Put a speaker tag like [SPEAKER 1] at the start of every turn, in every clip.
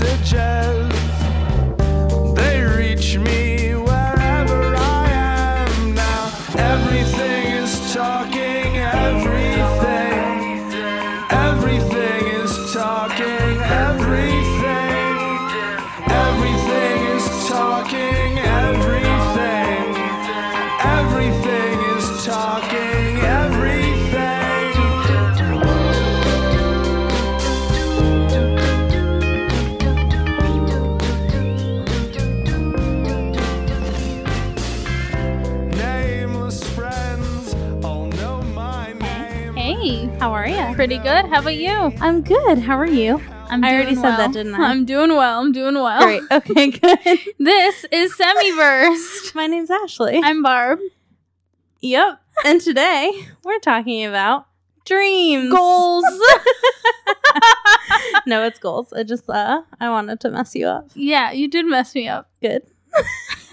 [SPEAKER 1] messages.
[SPEAKER 2] Pretty good. How about you?
[SPEAKER 3] I'm good. How are you?
[SPEAKER 2] I'm
[SPEAKER 3] I already
[SPEAKER 2] doing
[SPEAKER 3] said that, didn't I?
[SPEAKER 2] I'm doing well. I'm doing well.
[SPEAKER 3] Great. Okay, good.
[SPEAKER 2] This is Semiverse.
[SPEAKER 3] My name's Ashley.
[SPEAKER 2] I'm Barb.
[SPEAKER 3] yep. And today we're talking about dreams.
[SPEAKER 2] Goals.
[SPEAKER 3] no, it's goals. I just uh I wanted to mess you up.
[SPEAKER 2] yeah, you did mess me up.
[SPEAKER 3] Good.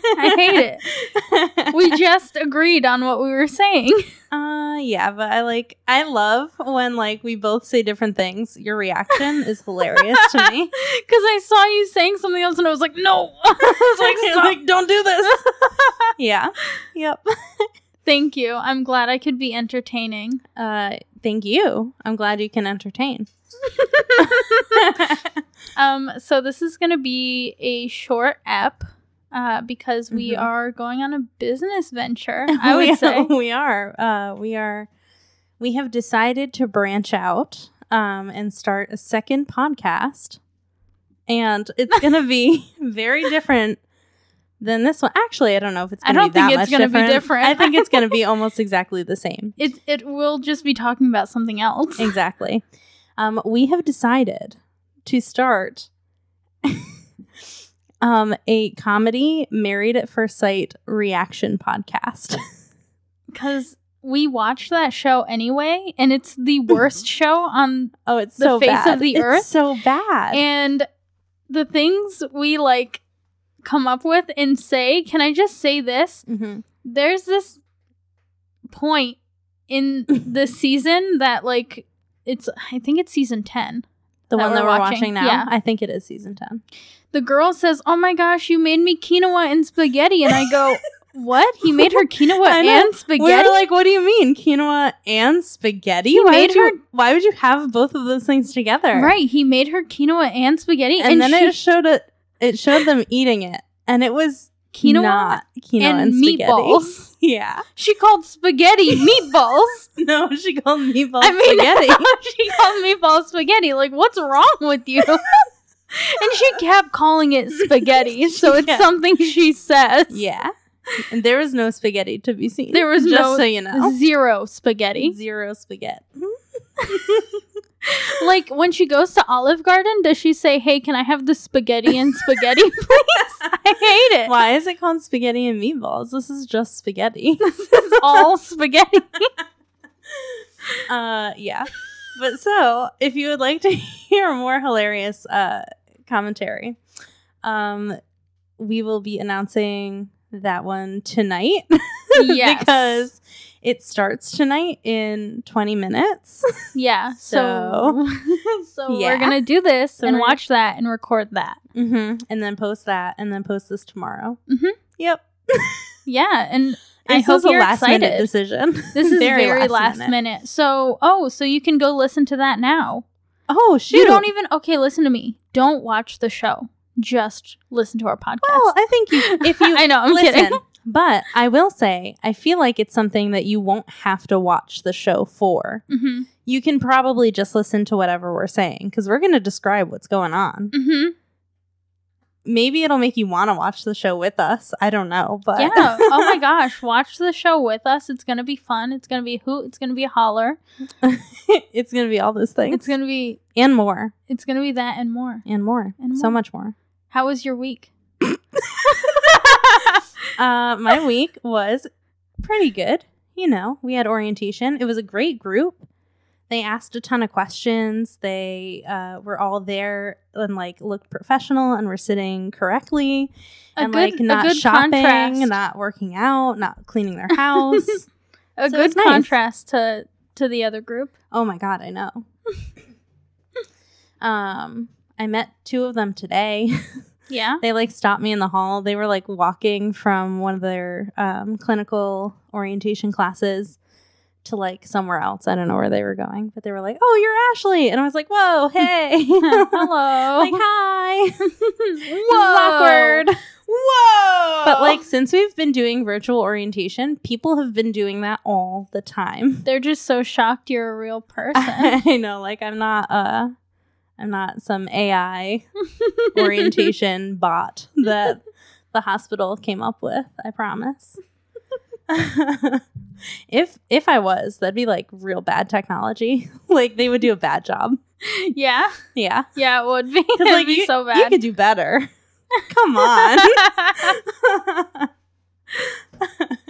[SPEAKER 2] I hate it. We just agreed on what we were saying.
[SPEAKER 3] Uh yeah, but I like I love when like we both say different things. Your reaction is hilarious to me.
[SPEAKER 2] Because I saw you saying something else and I was like, no. I was like,
[SPEAKER 3] like, don't do this. yeah. Yep.
[SPEAKER 2] Thank you. I'm glad I could be entertaining.
[SPEAKER 3] Uh thank you. I'm glad you can entertain.
[SPEAKER 2] Um, so this is gonna be a short ep. Uh, because we
[SPEAKER 3] Mhm.
[SPEAKER 2] are going on a business venture, I would say.
[SPEAKER 3] we are. Uh, we are. We have decided to branch out um, and start a second podcast, and it's going to be very different than this one. Actually, I don't know if it's.
[SPEAKER 2] I
[SPEAKER 3] Gonna
[SPEAKER 2] don't
[SPEAKER 3] be
[SPEAKER 2] think it's gonna be different.
[SPEAKER 3] I think it's going to be almost exactly the same.
[SPEAKER 2] It it will just be talking about something else.
[SPEAKER 3] Exactly. Um, we have decided to start um, a comedy married at first sight reaction podcast.
[SPEAKER 2] Because we watched that show anyway, and it's the worst show on
[SPEAKER 3] Oh, it's
[SPEAKER 2] The
[SPEAKER 3] so
[SPEAKER 2] face
[SPEAKER 3] bad.
[SPEAKER 2] of the
[SPEAKER 3] It's
[SPEAKER 2] earth?
[SPEAKER 3] so bad.
[SPEAKER 2] and the things we like come up with and say. Can I just say this?
[SPEAKER 3] Mhm.
[SPEAKER 2] There's this point in the season that like it's I think it's season ten.
[SPEAKER 3] The
[SPEAKER 2] that
[SPEAKER 3] one that
[SPEAKER 2] we're
[SPEAKER 3] we're
[SPEAKER 2] watching.
[SPEAKER 3] watching, now,
[SPEAKER 2] Yeah.
[SPEAKER 3] I think it is season ten.
[SPEAKER 2] The girl says, "Oh my gosh, you made me quinoa and spaghetti," and I go. What? He made her quinoa and
[SPEAKER 3] We
[SPEAKER 2] spaghetti?
[SPEAKER 3] were like, "What do you mean, quinoa and spaghetti?
[SPEAKER 2] He
[SPEAKER 3] why
[SPEAKER 2] made
[SPEAKER 3] would you,
[SPEAKER 2] her-
[SPEAKER 3] Why would you have both of those things together?"
[SPEAKER 2] Right. He made her quinoa and spaghetti,
[SPEAKER 3] And,
[SPEAKER 2] and,
[SPEAKER 3] then
[SPEAKER 2] she,
[SPEAKER 3] it showed it. It showed them eating it, and it was
[SPEAKER 2] quinoa
[SPEAKER 3] not quinoa and,
[SPEAKER 2] and meatballs.
[SPEAKER 3] Yeah.
[SPEAKER 2] She called spaghetti meatballs.
[SPEAKER 3] No, she called meatballs
[SPEAKER 2] I mean,
[SPEAKER 3] spaghetti.
[SPEAKER 2] she called meatballs spaghetti. Like, what's wrong with you? And she kept calling it spaghetti, so it's
[SPEAKER 3] Yeah.
[SPEAKER 2] something she says.
[SPEAKER 3] yeah. And there was no spaghetti to be seen.
[SPEAKER 2] There was
[SPEAKER 3] just
[SPEAKER 2] no
[SPEAKER 3] so you know.
[SPEAKER 2] Zero spaghetti.
[SPEAKER 3] Zero spaghetti.
[SPEAKER 2] Like when she goes to Olive Garden, does she say, "Hey, can I have the spaghetti and spaghetti, please?" I hate it.
[SPEAKER 3] Why is it called spaghetti and meatballs? This is just spaghetti.
[SPEAKER 2] This is all spaghetti.
[SPEAKER 3] uh yeah. But so, if you would like to hear more hilarious uh commentary, um we will be announcing that one tonight
[SPEAKER 2] Yes.
[SPEAKER 3] because it starts tonight in 20 minutes.
[SPEAKER 2] Yeah. So, so
[SPEAKER 3] Yeah.
[SPEAKER 2] we're gonna do this
[SPEAKER 3] So
[SPEAKER 2] and watch that and record that.
[SPEAKER 3] Mm-hmm. And then post that and then post this tomorrow.
[SPEAKER 2] Mm-hmm.
[SPEAKER 3] Yep.
[SPEAKER 2] Yeah, and I
[SPEAKER 3] This
[SPEAKER 2] hope
[SPEAKER 3] was a last minute decision.
[SPEAKER 2] This is very, last, minute. So, oh, so you can go listen to that now.
[SPEAKER 3] Oh shoot!
[SPEAKER 2] You don't even okay. Listen to me. Don't watch the show. Just listen to our podcast.
[SPEAKER 3] Well, I think you, if you,
[SPEAKER 2] I know. I'm
[SPEAKER 3] listen,
[SPEAKER 2] kidding.
[SPEAKER 3] But I will say, I feel like it's something that you won't have to watch the show for.
[SPEAKER 2] hmm
[SPEAKER 3] You can probably just listen to whatever we're saying because we're going to describe what's going on.
[SPEAKER 2] hmm
[SPEAKER 3] Maybe it'll make you want to watch the show with us. I don't know, but
[SPEAKER 2] Yeah. Oh my gosh. Watch the show with us. It's gonna be fun. It's gonna be a hoot. It's gonna be a holler.
[SPEAKER 3] it's going to be all those things
[SPEAKER 2] It's gonna be.
[SPEAKER 3] and more
[SPEAKER 2] It's gonna be that and more.
[SPEAKER 3] and more
[SPEAKER 2] And
[SPEAKER 3] so much more.
[SPEAKER 2] How was your week?
[SPEAKER 3] Uh, my week was pretty good. You know, we had orientation. It was a great group. They asked a ton of questions. They uh, were all there and like looked professional and were sitting correctly
[SPEAKER 2] A
[SPEAKER 3] and
[SPEAKER 2] good-
[SPEAKER 3] like not shopping,
[SPEAKER 2] contrast.
[SPEAKER 3] not working out, not cleaning their house.
[SPEAKER 2] A
[SPEAKER 3] So
[SPEAKER 2] good
[SPEAKER 3] nice.
[SPEAKER 2] contrast to to the other group.
[SPEAKER 3] oh my god, I know. um, I met two of them today.
[SPEAKER 2] Yeah.
[SPEAKER 3] they like stopped me in the hall. They were like walking from one of their um, clinical orientation classes to like somewhere else. I don't know where they were going, but they were like, "Oh, you're Ashley," and I was like, "Whoa, hey,
[SPEAKER 2] Hello.
[SPEAKER 3] like hi."
[SPEAKER 2] Whoa.
[SPEAKER 3] Awkward.
[SPEAKER 1] Whoa!
[SPEAKER 3] But like since we've been doing virtual orientation, people have been doing that all the time.
[SPEAKER 2] They're just so shocked you're a real person.
[SPEAKER 3] I know, like I'm not uh I'm not some AI orientation bot that the hospital came up with, I promise. if if I was, that'd be like real bad technology. like they would do a bad job.
[SPEAKER 2] yeah.
[SPEAKER 3] Yeah.
[SPEAKER 2] Yeah, it would be. It'd
[SPEAKER 3] like
[SPEAKER 2] be
[SPEAKER 3] you,
[SPEAKER 2] so bad.
[SPEAKER 3] you could do better. Come on.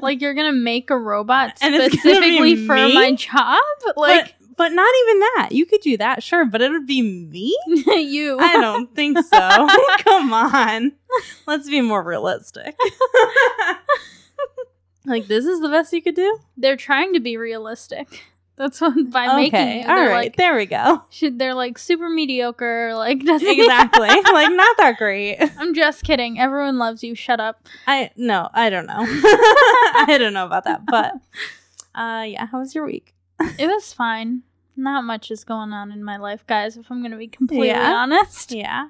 [SPEAKER 2] like you're gonna make a robot
[SPEAKER 3] And it's gonna be
[SPEAKER 2] specifically for
[SPEAKER 3] me?
[SPEAKER 2] my job? Like
[SPEAKER 3] but, but not even that. You could do that, sure, but it would be me?
[SPEAKER 2] you.
[SPEAKER 3] I don't think so. Come on. Let's be more realistic. Like this is the best you could do?
[SPEAKER 2] They're trying to be realistic. That's what by making
[SPEAKER 3] okay.
[SPEAKER 2] it.
[SPEAKER 3] All
[SPEAKER 2] like
[SPEAKER 3] there we go.
[SPEAKER 2] should they're like super mediocre, like doesn't
[SPEAKER 3] Exactly. like not that great.
[SPEAKER 2] I'm just kidding. Everyone loves you. Shut up.
[SPEAKER 3] I no, I don't know. I don't know about that, but uh yeah, how was your week?
[SPEAKER 2] It was fine. Not much is going on in my life, guys, if I'm gonna be completely
[SPEAKER 3] Yeah?
[SPEAKER 2] honest.
[SPEAKER 3] Yeah.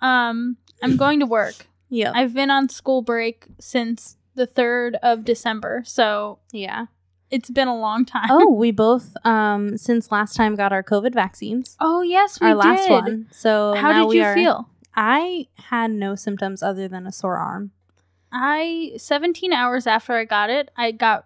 [SPEAKER 2] Um I'm going to work.
[SPEAKER 3] Yeah,
[SPEAKER 2] I've been on school break since the 3rd of December, so
[SPEAKER 3] yeah.
[SPEAKER 2] it's been a long time.
[SPEAKER 3] Oh, we both um since last time got our COVID vaccines.
[SPEAKER 2] Oh, yes, we
[SPEAKER 3] our last one. So
[SPEAKER 2] How did you
[SPEAKER 3] are-
[SPEAKER 2] feel?
[SPEAKER 3] I had no symptoms other than a sore arm.
[SPEAKER 2] I 17 hours after I got it, I got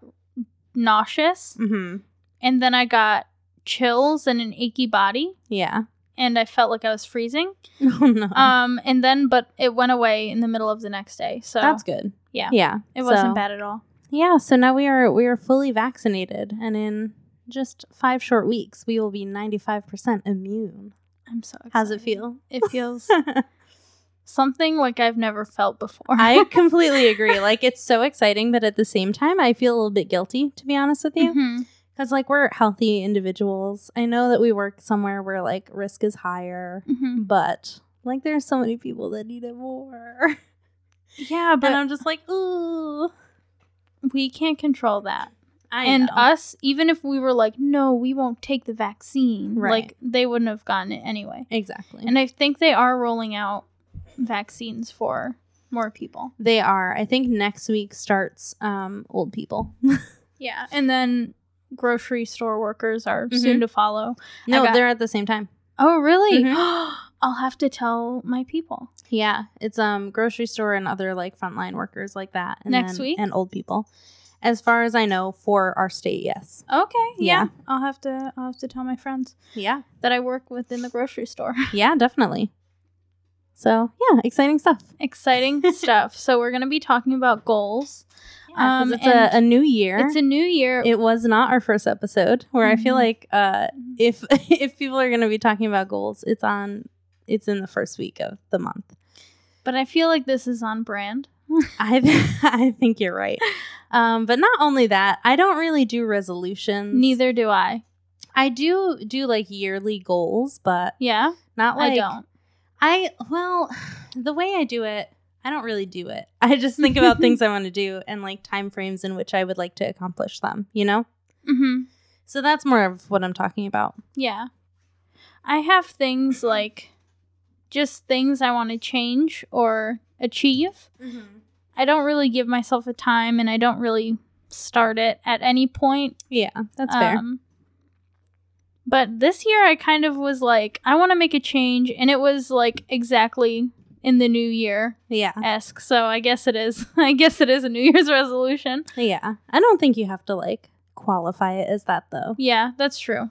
[SPEAKER 2] nauseous
[SPEAKER 3] Mm-hmm.
[SPEAKER 2] and then I got chills and an achy body
[SPEAKER 3] Yeah.
[SPEAKER 2] and I felt like I was freezing.
[SPEAKER 3] Oh no.
[SPEAKER 2] Um and then but it went away in the middle of the next day. So
[SPEAKER 3] That's good.
[SPEAKER 2] Yeah.
[SPEAKER 3] Yeah.
[SPEAKER 2] it wasn't bad at all.
[SPEAKER 3] Yeah, so now we are we are fully vaccinated and in just 5 short weeks we will be 95% immune.
[SPEAKER 2] I'm so excited.
[SPEAKER 3] How's it feel?
[SPEAKER 2] It feels something like I've never felt before.
[SPEAKER 3] I completely agree. Like it's so exciting but at the same time I feel a little bit guilty to be honest with you
[SPEAKER 2] Mhm.
[SPEAKER 3] cuz like we're healthy individuals. I know that we work somewhere where like risk is higher,
[SPEAKER 2] Mhm.
[SPEAKER 3] but like there's so many people that need it more.
[SPEAKER 2] Yeah, but
[SPEAKER 3] and I'm just like, "Ooh."
[SPEAKER 2] we can't control that.
[SPEAKER 3] I
[SPEAKER 2] and
[SPEAKER 3] know.
[SPEAKER 2] us, even if we were like, no, we won't take the vaccine,
[SPEAKER 3] Right.
[SPEAKER 2] like they wouldn't have gotten it anyway.
[SPEAKER 3] exactly.
[SPEAKER 2] And I think they are rolling out vaccines for more people.
[SPEAKER 3] They are. I think next week starts um old people.
[SPEAKER 2] Yeah. And then grocery store workers are
[SPEAKER 3] Mhm.
[SPEAKER 2] soon to follow.
[SPEAKER 3] no,
[SPEAKER 2] got-
[SPEAKER 3] they're at the same time.
[SPEAKER 2] Oh, really?
[SPEAKER 3] Mhm.
[SPEAKER 2] I'll have to tell my people.
[SPEAKER 3] Yeah, it's um grocery store and other like frontline workers like that. And
[SPEAKER 2] Next
[SPEAKER 3] then-
[SPEAKER 2] week?
[SPEAKER 3] and old people. As far as I know, for our state, yes.
[SPEAKER 2] Okay. Yeah.
[SPEAKER 3] Yeah.
[SPEAKER 2] I'll have to I'll have to tell my friends
[SPEAKER 3] Yeah,
[SPEAKER 2] that I work with in the grocery store.
[SPEAKER 3] yeah, definitely. So yeah, exciting stuff.
[SPEAKER 2] Exciting stuff. So we're gonna be talking about goals.
[SPEAKER 3] Yeah,
[SPEAKER 2] Um,
[SPEAKER 3] it's a, a new year.
[SPEAKER 2] It's a new year.
[SPEAKER 3] it was not our first episode where I feel
[SPEAKER 2] Mhm.
[SPEAKER 3] like uh if if people are gonna be talking about goals, it's on it's in the first week of the month.
[SPEAKER 2] but I feel like this is on brand.
[SPEAKER 3] I I think you're right. Um, but not only that, I don't really do resolutions.
[SPEAKER 2] Neither do I.
[SPEAKER 3] I do do like yearly goals, but
[SPEAKER 2] Yeah.
[SPEAKER 3] not like
[SPEAKER 2] I don't.
[SPEAKER 3] I well, the way I do it, I don't really do it. I just think about things I want to do and like time frames in which I would like to accomplish them, you know?
[SPEAKER 2] Mm-hmm.
[SPEAKER 3] So that's more of what I'm talking about.
[SPEAKER 2] Yeah. I have things like just things I want to change or achieve. I don't really give myself a time and I don't really start it at any point.
[SPEAKER 3] Yeah, that's fair.
[SPEAKER 2] Um, but this year I kind of was like, I want to make a change and it was like exactly in the new year
[SPEAKER 3] yeah.
[SPEAKER 2] esque. So I guess it is. I guess it is a New Year's resolution.
[SPEAKER 3] Yeah. I don't think you have to like qualify it as that though.
[SPEAKER 2] Yeah, that's true.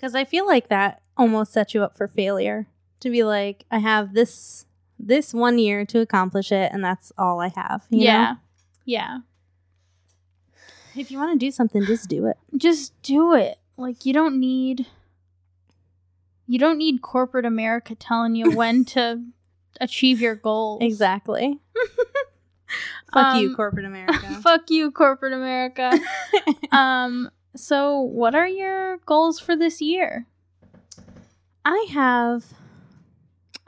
[SPEAKER 3] Cuz I feel like that almost sets you up for failure. To be like I have this this one year to accomplish it and that's all I have, you
[SPEAKER 2] yeah.
[SPEAKER 3] know?
[SPEAKER 2] Yeah.
[SPEAKER 3] If you want to do something, just do it.
[SPEAKER 2] Just do it. Like you don't need you don't need corporate America telling you when to achieve your goals.
[SPEAKER 3] Exactly. Fuck you,
[SPEAKER 2] Um,
[SPEAKER 3] corporate America.
[SPEAKER 2] Fuck you, corporate America. um so what are your goals for this year?
[SPEAKER 3] I have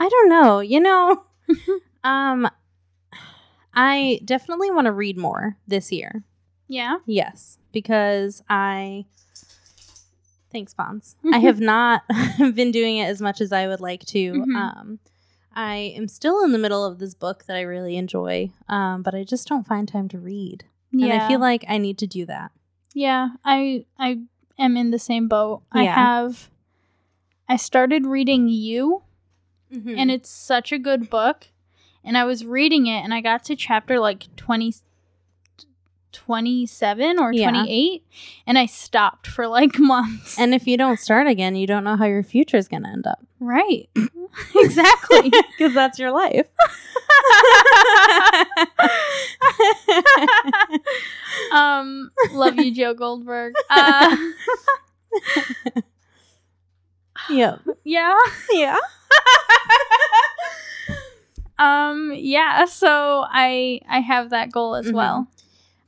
[SPEAKER 3] I don't know. You know, um, I definitely want to read more this year.
[SPEAKER 2] Yeah.
[SPEAKER 3] Yes, because I. Thanks, Bonds. I have not been doing it as much as I would like to.
[SPEAKER 2] Mhm.
[SPEAKER 3] Um, I am still in the middle of this book that I really enjoy, um, but I just don't find time to read,
[SPEAKER 2] Yeah.
[SPEAKER 3] and I feel like I need to do that.
[SPEAKER 2] Yeah, I I am in the same boat. I have I started reading You
[SPEAKER 3] Mm-hmm.
[SPEAKER 2] and it's such a good book. And I was reading it and I got to chapter like 20 27 or
[SPEAKER 3] Yeah.
[SPEAKER 2] 28 and I stopped for like months.
[SPEAKER 3] and if you don't start again, you don't know how your future is going to end up.
[SPEAKER 2] right. exactly.
[SPEAKER 3] because that's your life.
[SPEAKER 2] um love you Joe Goldberg. Uh
[SPEAKER 3] yep.
[SPEAKER 2] yeah.
[SPEAKER 3] Yeah.
[SPEAKER 2] Um yeah, so I I have that goal as
[SPEAKER 3] Mhm.
[SPEAKER 2] well.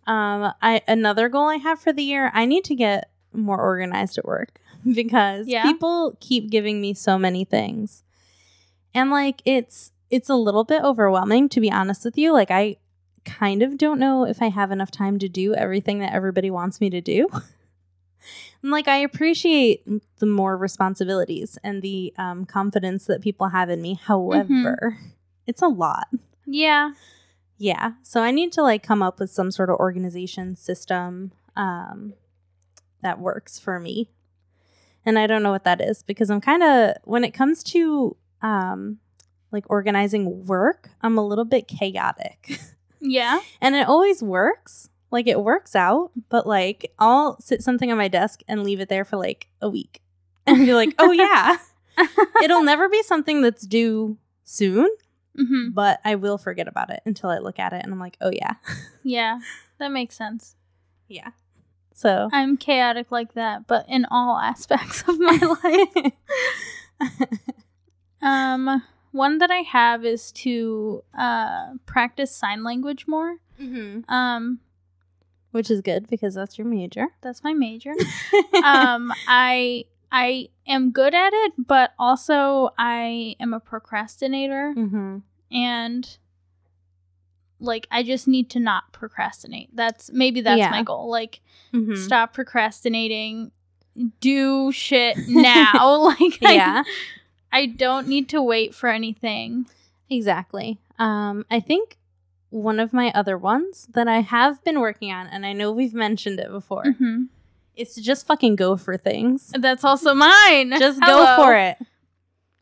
[SPEAKER 3] Um, I another goal I have for the year. I need to get more organized at work because
[SPEAKER 2] Yeah.
[SPEAKER 3] people keep giving me so many things, and like it's it's a little bit overwhelming to be honest with you. Like I kind of don't know if I have enough time to do everything that everybody wants me to do. And like I appreciate the more responsibilities and the um, confidence that people have in me. However, it's a lot.
[SPEAKER 2] Yeah.
[SPEAKER 3] Yeah. So I need to like come up with some sort of organization system um, that works for me. And I don't know what that is because I'm kind of, when it comes to um, like organizing work, I'm a little bit chaotic.
[SPEAKER 2] Yeah.
[SPEAKER 3] and it always works. Like it works out, but like I'll sit something on my desk and leave it there for like a week and be like, oh yeah. It'll never be something that's due soon,
[SPEAKER 2] hmm
[SPEAKER 3] but I will forget about it until I look at it and I'm like, oh yeah.
[SPEAKER 2] Yeah. That makes sense.
[SPEAKER 3] Yeah. So
[SPEAKER 2] I'm chaotic like that, but in all aspects of my life. Um, one that I have is to uh practice sign language more. Um,
[SPEAKER 3] which is good because that's your major.
[SPEAKER 2] that's my major. um, I I am good at it, but also I am a procrastinator,
[SPEAKER 3] mm-hmm.
[SPEAKER 2] and like I just need to not procrastinate. That's maybe that's
[SPEAKER 3] Yeah.
[SPEAKER 2] my goal. Like
[SPEAKER 3] Mm-hmm.
[SPEAKER 2] stop procrastinating. Do shit now. like I-
[SPEAKER 3] Yeah,
[SPEAKER 2] I don't need to wait for anything.
[SPEAKER 3] exactly. Um, I think one of my other ones that I have been working on, and I know we've mentioned it before,
[SPEAKER 2] Mhm.
[SPEAKER 3] is to just fucking go for things.
[SPEAKER 2] That's also mine.
[SPEAKER 3] Just
[SPEAKER 2] Hello.
[SPEAKER 3] go for it.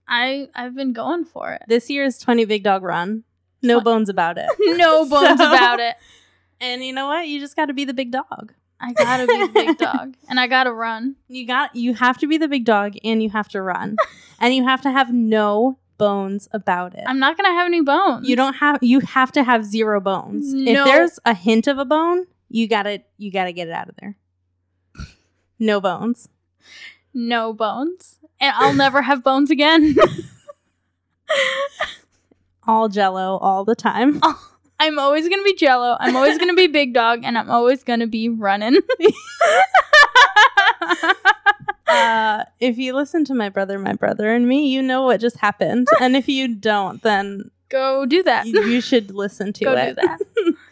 [SPEAKER 2] I I've been going for it.
[SPEAKER 3] This year's 20 Big Dog Run. No
[SPEAKER 2] Twen-
[SPEAKER 3] bones about it.
[SPEAKER 2] No bones
[SPEAKER 3] So-
[SPEAKER 2] about it.
[SPEAKER 3] And you know what? You just got to be the big dog.
[SPEAKER 2] I gotta be the big dog, and I gotta run.
[SPEAKER 3] You got you have to be the big dog and you have to run. and you have to have no bones about it.
[SPEAKER 2] I'm not gonna have any bones.
[SPEAKER 3] you don't have you have to have zero bones.
[SPEAKER 2] No.
[SPEAKER 3] If there's a hint of a bone, you got to you got to get it out of there. No bones.
[SPEAKER 2] no bones, and I'll never have bones again.
[SPEAKER 3] All jello all the time.
[SPEAKER 2] I'm always gonna be Jello. I'm always gonna be big dog, and I'm always gonna be running.
[SPEAKER 3] Uh, if you listen to my brother, my brother and me, you know what just happened. and if you don't, then
[SPEAKER 2] Go do that.
[SPEAKER 3] you, you should listen to it.
[SPEAKER 2] Go
[SPEAKER 3] it.
[SPEAKER 2] do that.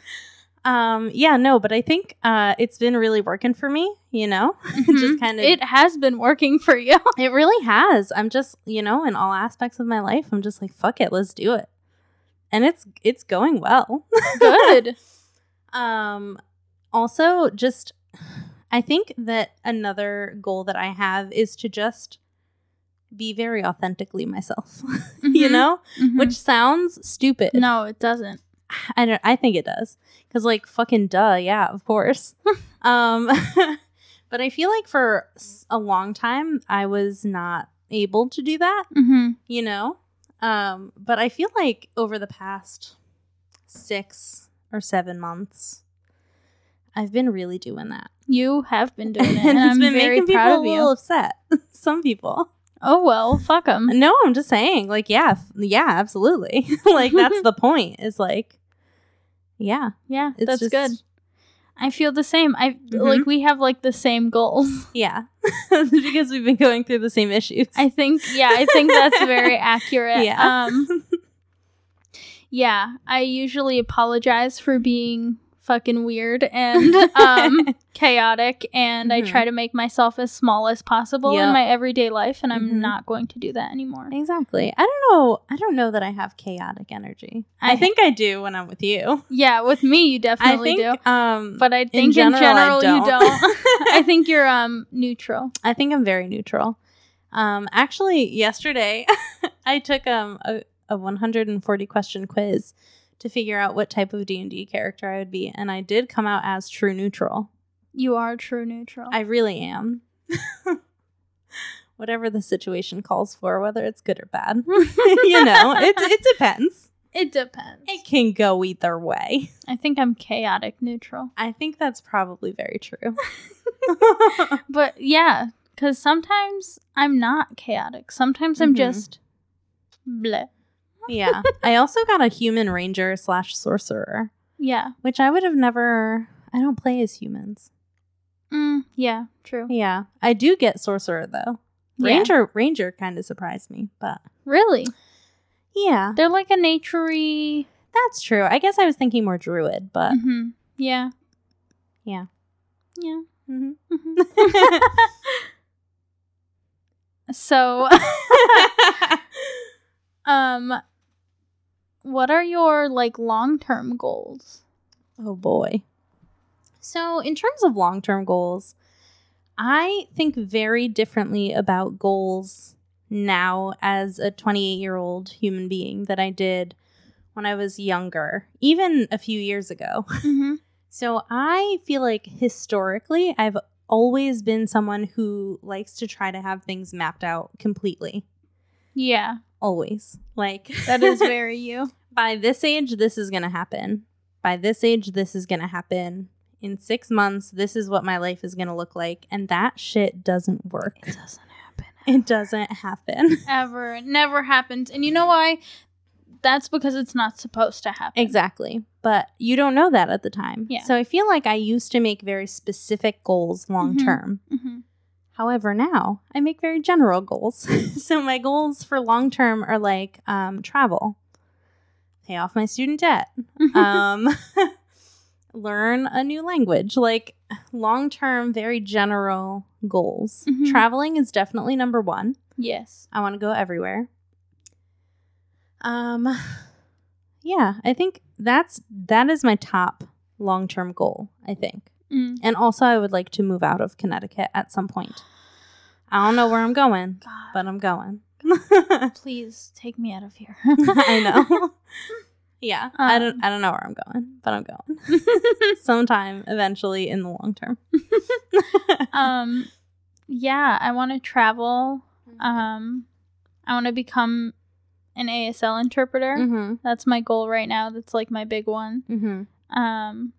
[SPEAKER 3] Um, yeah, no, but I think uh, it's been really working for me. You know,
[SPEAKER 2] Mhm.
[SPEAKER 3] just kind of
[SPEAKER 2] It has been working for you.
[SPEAKER 3] It really has. I'm just, you know, in all aspects of my life, I'm just like, fuck it, let's do it. And it's it's going well.
[SPEAKER 2] Good.
[SPEAKER 3] um also just I think that another goal that I have is to just be very authentically myself. you
[SPEAKER 2] Mhm.
[SPEAKER 3] know?
[SPEAKER 2] Mhm.
[SPEAKER 3] Which sounds stupid.
[SPEAKER 2] no, it doesn't.
[SPEAKER 3] I don't I think it does. Cuz like fucking duh, yeah, of course. um but I feel like for a long time I was not able to do that,
[SPEAKER 2] Mm-hmm.
[SPEAKER 3] you know? Um but I feel like over the past 6 or 7 months I've been really doing that.
[SPEAKER 2] You have been doing it,
[SPEAKER 3] and
[SPEAKER 2] and
[SPEAKER 3] it's
[SPEAKER 2] I'm
[SPEAKER 3] been making people a little upset. Some people.
[SPEAKER 2] Oh well, fuck them.
[SPEAKER 3] No, I'm just saying like yeah, f- yeah, absolutely. like that's the point. Is like yeah,
[SPEAKER 2] Yeah,
[SPEAKER 3] it's
[SPEAKER 2] that's
[SPEAKER 3] just-
[SPEAKER 2] good. I feel the same. I
[SPEAKER 3] Mhm.
[SPEAKER 2] like we have like the same goals.
[SPEAKER 3] Yeah. because we've been going through the same issues.
[SPEAKER 2] I think yeah, I think that's very accurate.
[SPEAKER 3] Yeah.
[SPEAKER 2] Um yeah, I usually apologize for being fucking weird and um chaotic and I
[SPEAKER 3] Mhm.
[SPEAKER 2] try to make myself as small as possible in my everyday life and I'm
[SPEAKER 3] Mhm.
[SPEAKER 2] not going to do that anymore.
[SPEAKER 3] exactly. I don't know. I don't know that I have chaotic energy. I,
[SPEAKER 2] I-
[SPEAKER 3] think I do when I'm with you.
[SPEAKER 2] Yeah, with me you
[SPEAKER 3] I
[SPEAKER 2] definitely
[SPEAKER 3] think
[SPEAKER 2] do.
[SPEAKER 3] um
[SPEAKER 2] But I think in
[SPEAKER 3] general,
[SPEAKER 2] general, you
[SPEAKER 3] don't.
[SPEAKER 2] don't. I think you're um neutral.
[SPEAKER 3] I think I'm very neutral. Um, actually, yesterday I took um a, a 140 question quiz to figure out what type of D and D character I would be, and I did come out as true neutral.
[SPEAKER 2] You are true neutral.
[SPEAKER 3] I really am. Whatever the situation calls for, whether it's good or bad, you know, it it depends.
[SPEAKER 2] it depends.
[SPEAKER 3] It can go either way.
[SPEAKER 2] I think I'm chaotic neutral.
[SPEAKER 3] I think that's probably very true.
[SPEAKER 2] But yeah, because sometimes I'm not chaotic. Sometimes I'm
[SPEAKER 3] Mhm.
[SPEAKER 2] just bleh.
[SPEAKER 3] Yeah. I also got a human ranger slash sorcerer.
[SPEAKER 2] Yeah.
[SPEAKER 3] which I would have never. I don't play as humans.
[SPEAKER 2] Mm, yeah, true.
[SPEAKER 3] Yeah, I do get sorcerer though.
[SPEAKER 2] Yeah.
[SPEAKER 3] Ranger, ranger kind of surprised me, but
[SPEAKER 2] Really?
[SPEAKER 3] yeah,
[SPEAKER 2] They're like a naturey.
[SPEAKER 3] that's true. I guess I was thinking more druid, but
[SPEAKER 2] hmm Yeah.
[SPEAKER 3] Yeah.
[SPEAKER 2] Yeah.
[SPEAKER 3] Mhm.
[SPEAKER 2] Mhm. so, um, what are your like long term goals?
[SPEAKER 3] oh boy. So, in terms of long term goals, I think very differently about goals now as a 28 year old human being that I did when I was younger, even a few years ago.
[SPEAKER 2] Mm-hmm.
[SPEAKER 3] So I feel like historically, I've always been someone who likes to try to have things mapped out completely.
[SPEAKER 2] Yeah,
[SPEAKER 3] Always. Like,
[SPEAKER 2] that is very you.
[SPEAKER 3] by this age, this is going to happen. By this age, this is going to happen. In six months, this is what my life is going to look like. And that shit doesn't work.
[SPEAKER 2] It doesn't happen
[SPEAKER 3] It doesn't happen.
[SPEAKER 2] ever. It never happens. And you know why? That's because it's not supposed to happen.
[SPEAKER 3] Exactly. But you don't know that at the time.
[SPEAKER 2] Yeah.
[SPEAKER 3] So I feel like I used to make very specific goals long term.
[SPEAKER 2] hmm
[SPEAKER 3] However, now I make very general goals. so my goals for long term are like um, travel, pay off my student debt, um, learn a new language, like long term, very general goals.
[SPEAKER 2] Mhm.
[SPEAKER 3] Traveling is definitely number one.
[SPEAKER 2] yes.
[SPEAKER 3] I want to go everywhere. Um, yeah, I think that's that is my top long term goal. I think.
[SPEAKER 2] Mm.
[SPEAKER 3] And also, I would like to move out of Connecticut at some point. I don't know where I'm going,
[SPEAKER 2] God,
[SPEAKER 3] but I'm going.
[SPEAKER 2] please take me out of here.
[SPEAKER 3] I know. yeah, I
[SPEAKER 2] Um.
[SPEAKER 3] don't. I don't know where I'm going, but I'm going sometime eventually in the long term.
[SPEAKER 2] um, yeah, I want to travel. Um, I want to become an ASL interpreter.
[SPEAKER 3] mm-hmm.
[SPEAKER 2] That's my goal right now. That's like my big one.
[SPEAKER 3] Mm-hmm.
[SPEAKER 2] Um,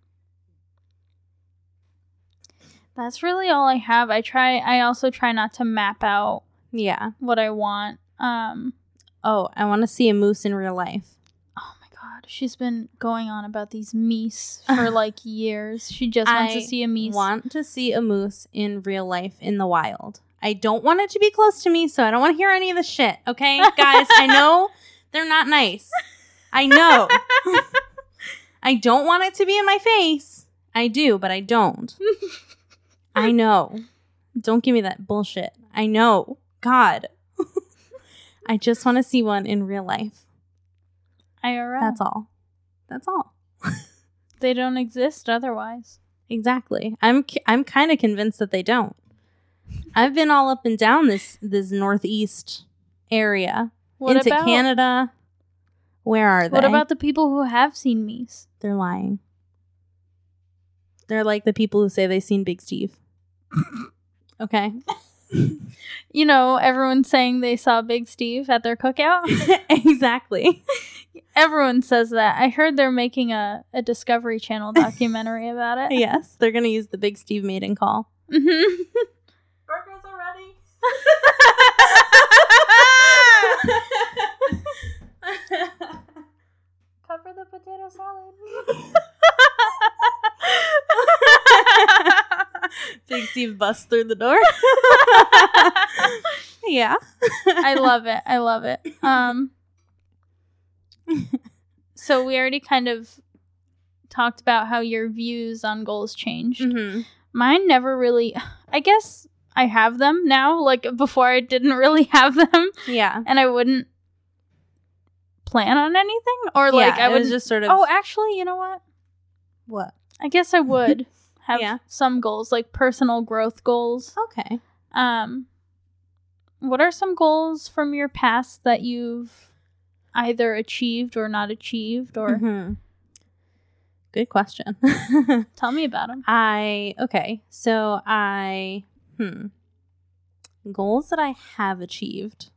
[SPEAKER 2] that's really all I have. I try. I also try not to map out
[SPEAKER 3] Yeah.
[SPEAKER 2] what I want. Um,
[SPEAKER 3] Oh, I want to see a moose in real life.
[SPEAKER 2] oh my god, she's been going on about these meese for like years. She just wants
[SPEAKER 3] I
[SPEAKER 2] to see a meese.
[SPEAKER 3] Want to see a moose in real life in the wild. I don't want it to be close to me, so I don't want to hear any of the shit. Okay, guys, I know they're not nice. I know. I don't want it to be in my face. I do, but I don't. I hmm. know. Don't give me that bullshit. I know. God. I just want to see one in real life.
[SPEAKER 2] IRL.
[SPEAKER 3] That's all. That's all.
[SPEAKER 2] they don't exist otherwise.
[SPEAKER 3] Exactly. I'm I'm kind of convinced that they don't. I've been all up and down this this northeast area
[SPEAKER 2] What
[SPEAKER 3] into
[SPEAKER 2] about
[SPEAKER 3] Canada. Where are they?
[SPEAKER 2] What about the people who have seen meese?
[SPEAKER 3] They're lying. They're like the people who say they've seen Big Steve. Okay.
[SPEAKER 2] You know, everyone's saying they saw Big Steve at their cookout.
[SPEAKER 3] exactly.
[SPEAKER 2] Everyone says that. I heard they're making a, a Discovery Channel documentary about it.
[SPEAKER 3] yes, they're gonna use the Big Steve mating call.
[SPEAKER 2] Mhm.
[SPEAKER 3] Burgers are ready.
[SPEAKER 2] Cover the potato salad.
[SPEAKER 3] Steve busts through the door. yeah.
[SPEAKER 2] I love it. I love it. Um so we already kind of talked about how your views on goals changed.
[SPEAKER 3] Mhm.
[SPEAKER 2] Mine never really I guess I have them now. Like before I didn't really have them
[SPEAKER 3] Yeah.
[SPEAKER 2] and I wouldn't plan on anything or like
[SPEAKER 3] yeah,
[SPEAKER 2] I would
[SPEAKER 3] just sort of
[SPEAKER 2] Oh, actually, you know what?
[SPEAKER 3] what?
[SPEAKER 2] I guess I would have
[SPEAKER 3] Yeah.
[SPEAKER 2] some goals, like personal growth goals.
[SPEAKER 3] Okay.
[SPEAKER 2] Um, what are some goals from your past that you've either achieved or not achieved, or
[SPEAKER 3] Mhm. Good question.
[SPEAKER 2] tell me about them?
[SPEAKER 3] I okay. So I hmm goals that I have achieved.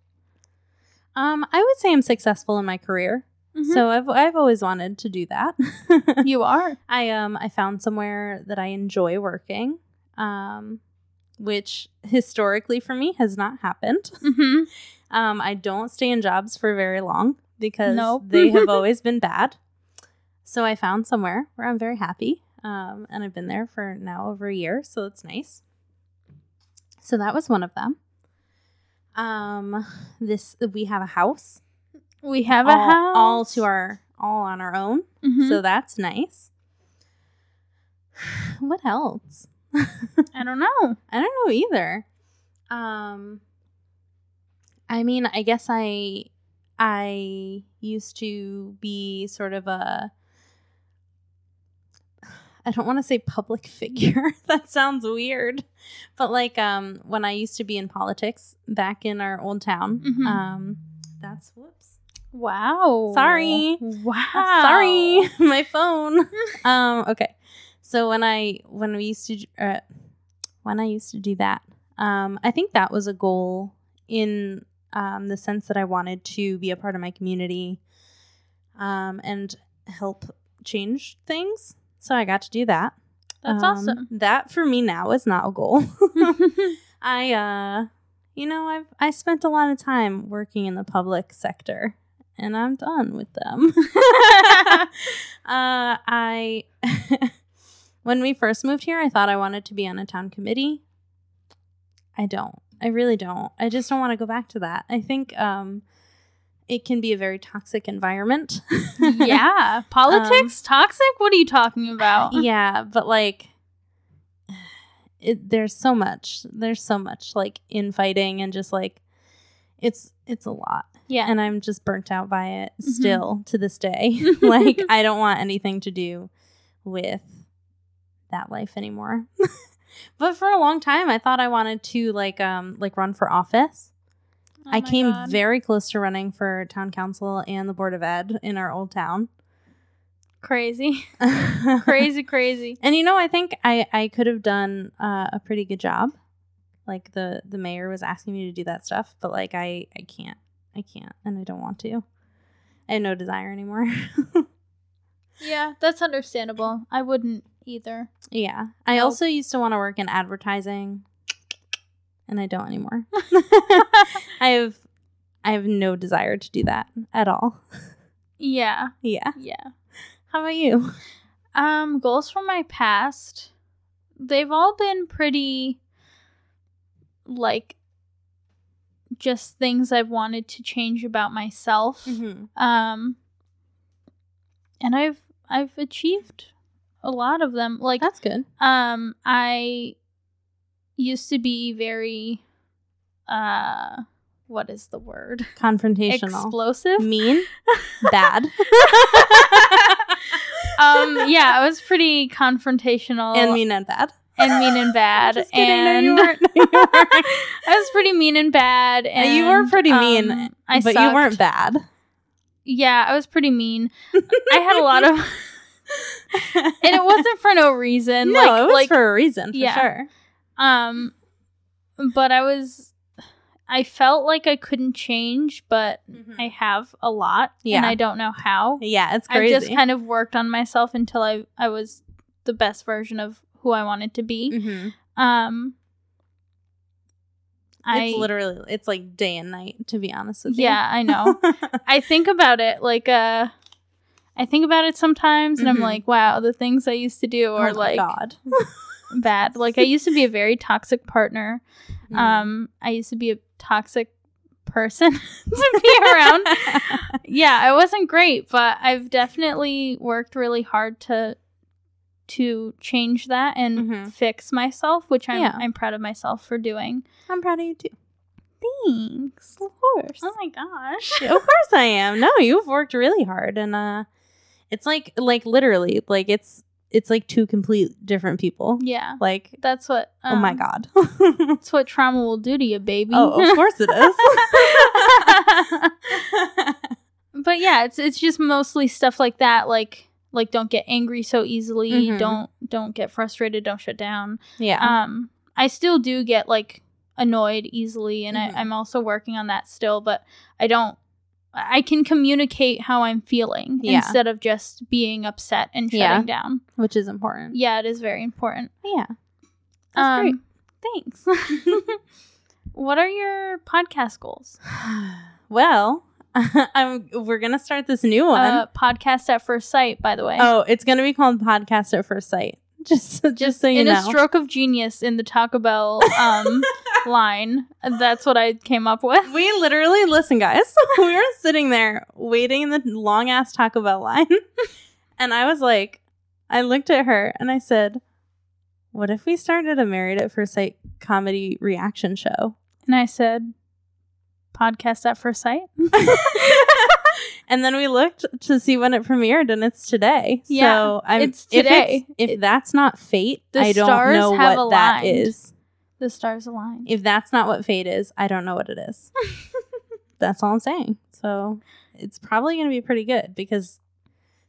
[SPEAKER 3] Um, I would say I'm successful in my career.
[SPEAKER 2] Mm-hmm.
[SPEAKER 3] So I've I've always wanted to do that.
[SPEAKER 2] you are.
[SPEAKER 3] I um I found somewhere that I enjoy working. Um which historically for me has not happened.
[SPEAKER 2] Mm-hmm.
[SPEAKER 3] Um I don't stay in jobs for very long because
[SPEAKER 2] Nope.
[SPEAKER 3] they have always been bad. So I found somewhere where I'm very happy. Um and I've been there for now over a year, so it's nice. So that was one of them. Um this we have a house.
[SPEAKER 2] We have a
[SPEAKER 3] all,
[SPEAKER 2] house.
[SPEAKER 3] all to our all on our own.
[SPEAKER 2] Mhm.
[SPEAKER 3] So that's nice. What else?
[SPEAKER 2] I don't know.
[SPEAKER 3] I don't know either. Um I mean, I guess I I used to be sort of a I don't want to say public figure. that sounds weird. But like um when I used to be in politics back in our old town,
[SPEAKER 2] Mhm.
[SPEAKER 3] um that's whoops.
[SPEAKER 2] Wow.
[SPEAKER 3] Sorry.
[SPEAKER 2] Wow.
[SPEAKER 3] Sorry, my phone. um, okay. So when I when we used to uh, when I used to do that, um, I think that was a goal in um, the sense that I wanted to be a part of my community, um, and help change things. So I got to do that.
[SPEAKER 2] That's
[SPEAKER 3] Um,
[SPEAKER 2] awesome.
[SPEAKER 3] That for me now is not a goal. I uh you know, I've I spent a lot of time working in the public sector and I'm done with them. uh I when we first moved here, I thought I wanted to be on a town committee. I don't. I really don't. I just don't want to go back to that. I think um it can be a very toxic environment.
[SPEAKER 2] yeah. Politics? Toxic? What are you talking about?
[SPEAKER 3] yeah, but like it, there's so much. There's so much like infighting and just like it's it's a lot.
[SPEAKER 2] Yeah.
[SPEAKER 3] And I'm just burnt out by it
[SPEAKER 2] Mhm.
[SPEAKER 3] still to this day. like I don't want anything to do with that life anymore. but for a long time I thought I wanted to like um like run for office.
[SPEAKER 2] Oh
[SPEAKER 3] I came
[SPEAKER 2] God.
[SPEAKER 3] very close to running for town council and the board of ed in our old town.
[SPEAKER 2] crazy. crazy, crazy.
[SPEAKER 3] And you know, I think I I could have done uh, a pretty good job. Like the the mayor was asking me to do that stuff, but like I I can't I can't and I don't want to. I have no desire anymore.
[SPEAKER 2] Yeah, that's understandable. I wouldn't either.
[SPEAKER 3] yeah, I
[SPEAKER 2] Nope.
[SPEAKER 3] also used to want to work in advertising, and I don't anymore. I have I have no desire to do that at all.
[SPEAKER 2] yeah,
[SPEAKER 3] Yeah.
[SPEAKER 2] yeah.
[SPEAKER 3] How about you?
[SPEAKER 2] Um, goals from my past, they've all been pretty like just things I've wanted to change about myself.
[SPEAKER 3] Mm-hmm.
[SPEAKER 2] Um and I've I've achieved a lot of them. Like
[SPEAKER 3] That's good.
[SPEAKER 2] um I used to be very uh what is the word?
[SPEAKER 3] Confrontational.
[SPEAKER 2] Explosive.
[SPEAKER 3] mean. Bad.
[SPEAKER 2] um yeah, I was pretty confrontational
[SPEAKER 3] and mean and bad.
[SPEAKER 2] And mean and bad.
[SPEAKER 3] Just kidding. No,
[SPEAKER 2] and
[SPEAKER 3] you weren't. You weren't.
[SPEAKER 2] I was pretty mean and bad. And
[SPEAKER 3] you were pretty mean,
[SPEAKER 2] um, I
[SPEAKER 3] but you weren't bad.
[SPEAKER 2] Yeah, I was pretty mean. I had a lot of, and it wasn't for no reason.
[SPEAKER 3] no,
[SPEAKER 2] like,
[SPEAKER 3] it was
[SPEAKER 2] like,
[SPEAKER 3] for a reason, for
[SPEAKER 2] yeah.
[SPEAKER 3] sure.
[SPEAKER 2] um, but I was, I felt like I couldn't change, but I have a lot, and I don't know how.
[SPEAKER 3] yeah, it's
[SPEAKER 2] I just kind of worked on myself until I I was the best version of who I wanted to be.
[SPEAKER 3] Mhm.
[SPEAKER 2] Um, I
[SPEAKER 3] It's literally it's like day and night, to be honest with you.
[SPEAKER 2] yeah, I know. I think about it like uh I think about it sometimes and I'm
[SPEAKER 3] Mhm.
[SPEAKER 2] like, wow, the things I used to do
[SPEAKER 3] oh
[SPEAKER 2] like
[SPEAKER 3] God.
[SPEAKER 2] bad. Like I used to be a very toxic partner.
[SPEAKER 3] Mm.
[SPEAKER 2] Um, I used to be a toxic person to be around. yeah, I wasn't great, but I've definitely worked really hard to to change that and
[SPEAKER 3] Mhm.
[SPEAKER 2] fix myself, which I'm
[SPEAKER 3] Yeah.
[SPEAKER 2] I'm proud of myself for doing.
[SPEAKER 3] I'm proud of you too.
[SPEAKER 2] Thanks.
[SPEAKER 3] Of course.
[SPEAKER 2] Oh my gosh.
[SPEAKER 3] of course I am. No, you've worked really hard and uh it's like like literally like it's it's like two complete different people.
[SPEAKER 2] Yeah.
[SPEAKER 3] Like
[SPEAKER 2] That's what
[SPEAKER 3] oh my
[SPEAKER 2] um,
[SPEAKER 3] god.
[SPEAKER 2] That's what trauma will do to you, baby.
[SPEAKER 3] oh, of course it is.
[SPEAKER 2] but yeah, it's it's just mostly stuff like that, like like don't get angry so easily,
[SPEAKER 3] Mhm.
[SPEAKER 2] don't don't get frustrated, don't shut down.
[SPEAKER 3] yeah.
[SPEAKER 2] Um, I still do get like annoyed easily, and
[SPEAKER 3] Mhm.
[SPEAKER 2] I, I'm also working on that still, but I don't. I can communicate how I'm feeling
[SPEAKER 3] Yeah.
[SPEAKER 2] instead of just being upset and shutting
[SPEAKER 3] Yeah.
[SPEAKER 2] down.
[SPEAKER 3] Which is important.
[SPEAKER 2] Yeah, it is very important.
[SPEAKER 3] Yeah. That's great.
[SPEAKER 2] um, thanks. what are your podcast goals?
[SPEAKER 3] well, I'm we're gonna start this new one.
[SPEAKER 2] Uh, podcast at first sight, by the way.
[SPEAKER 3] oh, it's gonna be called Podcast at First Sight. Just just, so you
[SPEAKER 2] in
[SPEAKER 3] know.
[SPEAKER 2] a stroke of genius in the Taco Bell um, line. That's what I came up with.
[SPEAKER 3] we literally listen, guys. we were sitting there waiting in the long ass Taco Bell line, and I was like, I looked at her and I said, "What if we started a Married at First Sight comedy reaction show?"
[SPEAKER 2] And I said, podcast at first sight.
[SPEAKER 3] and then we looked to see when it premiered, and it's today.
[SPEAKER 2] Yeah,
[SPEAKER 3] so I'm,
[SPEAKER 2] it's
[SPEAKER 3] if
[SPEAKER 2] today.
[SPEAKER 3] If, that's not fate,
[SPEAKER 2] The
[SPEAKER 3] I don't
[SPEAKER 2] stars
[SPEAKER 3] know
[SPEAKER 2] have
[SPEAKER 3] what that
[SPEAKER 2] aligned.
[SPEAKER 3] is.
[SPEAKER 2] The stars align.
[SPEAKER 3] If that's not what fate is, I don't know what it is. that's all I'm saying. So it's probably going to be pretty good because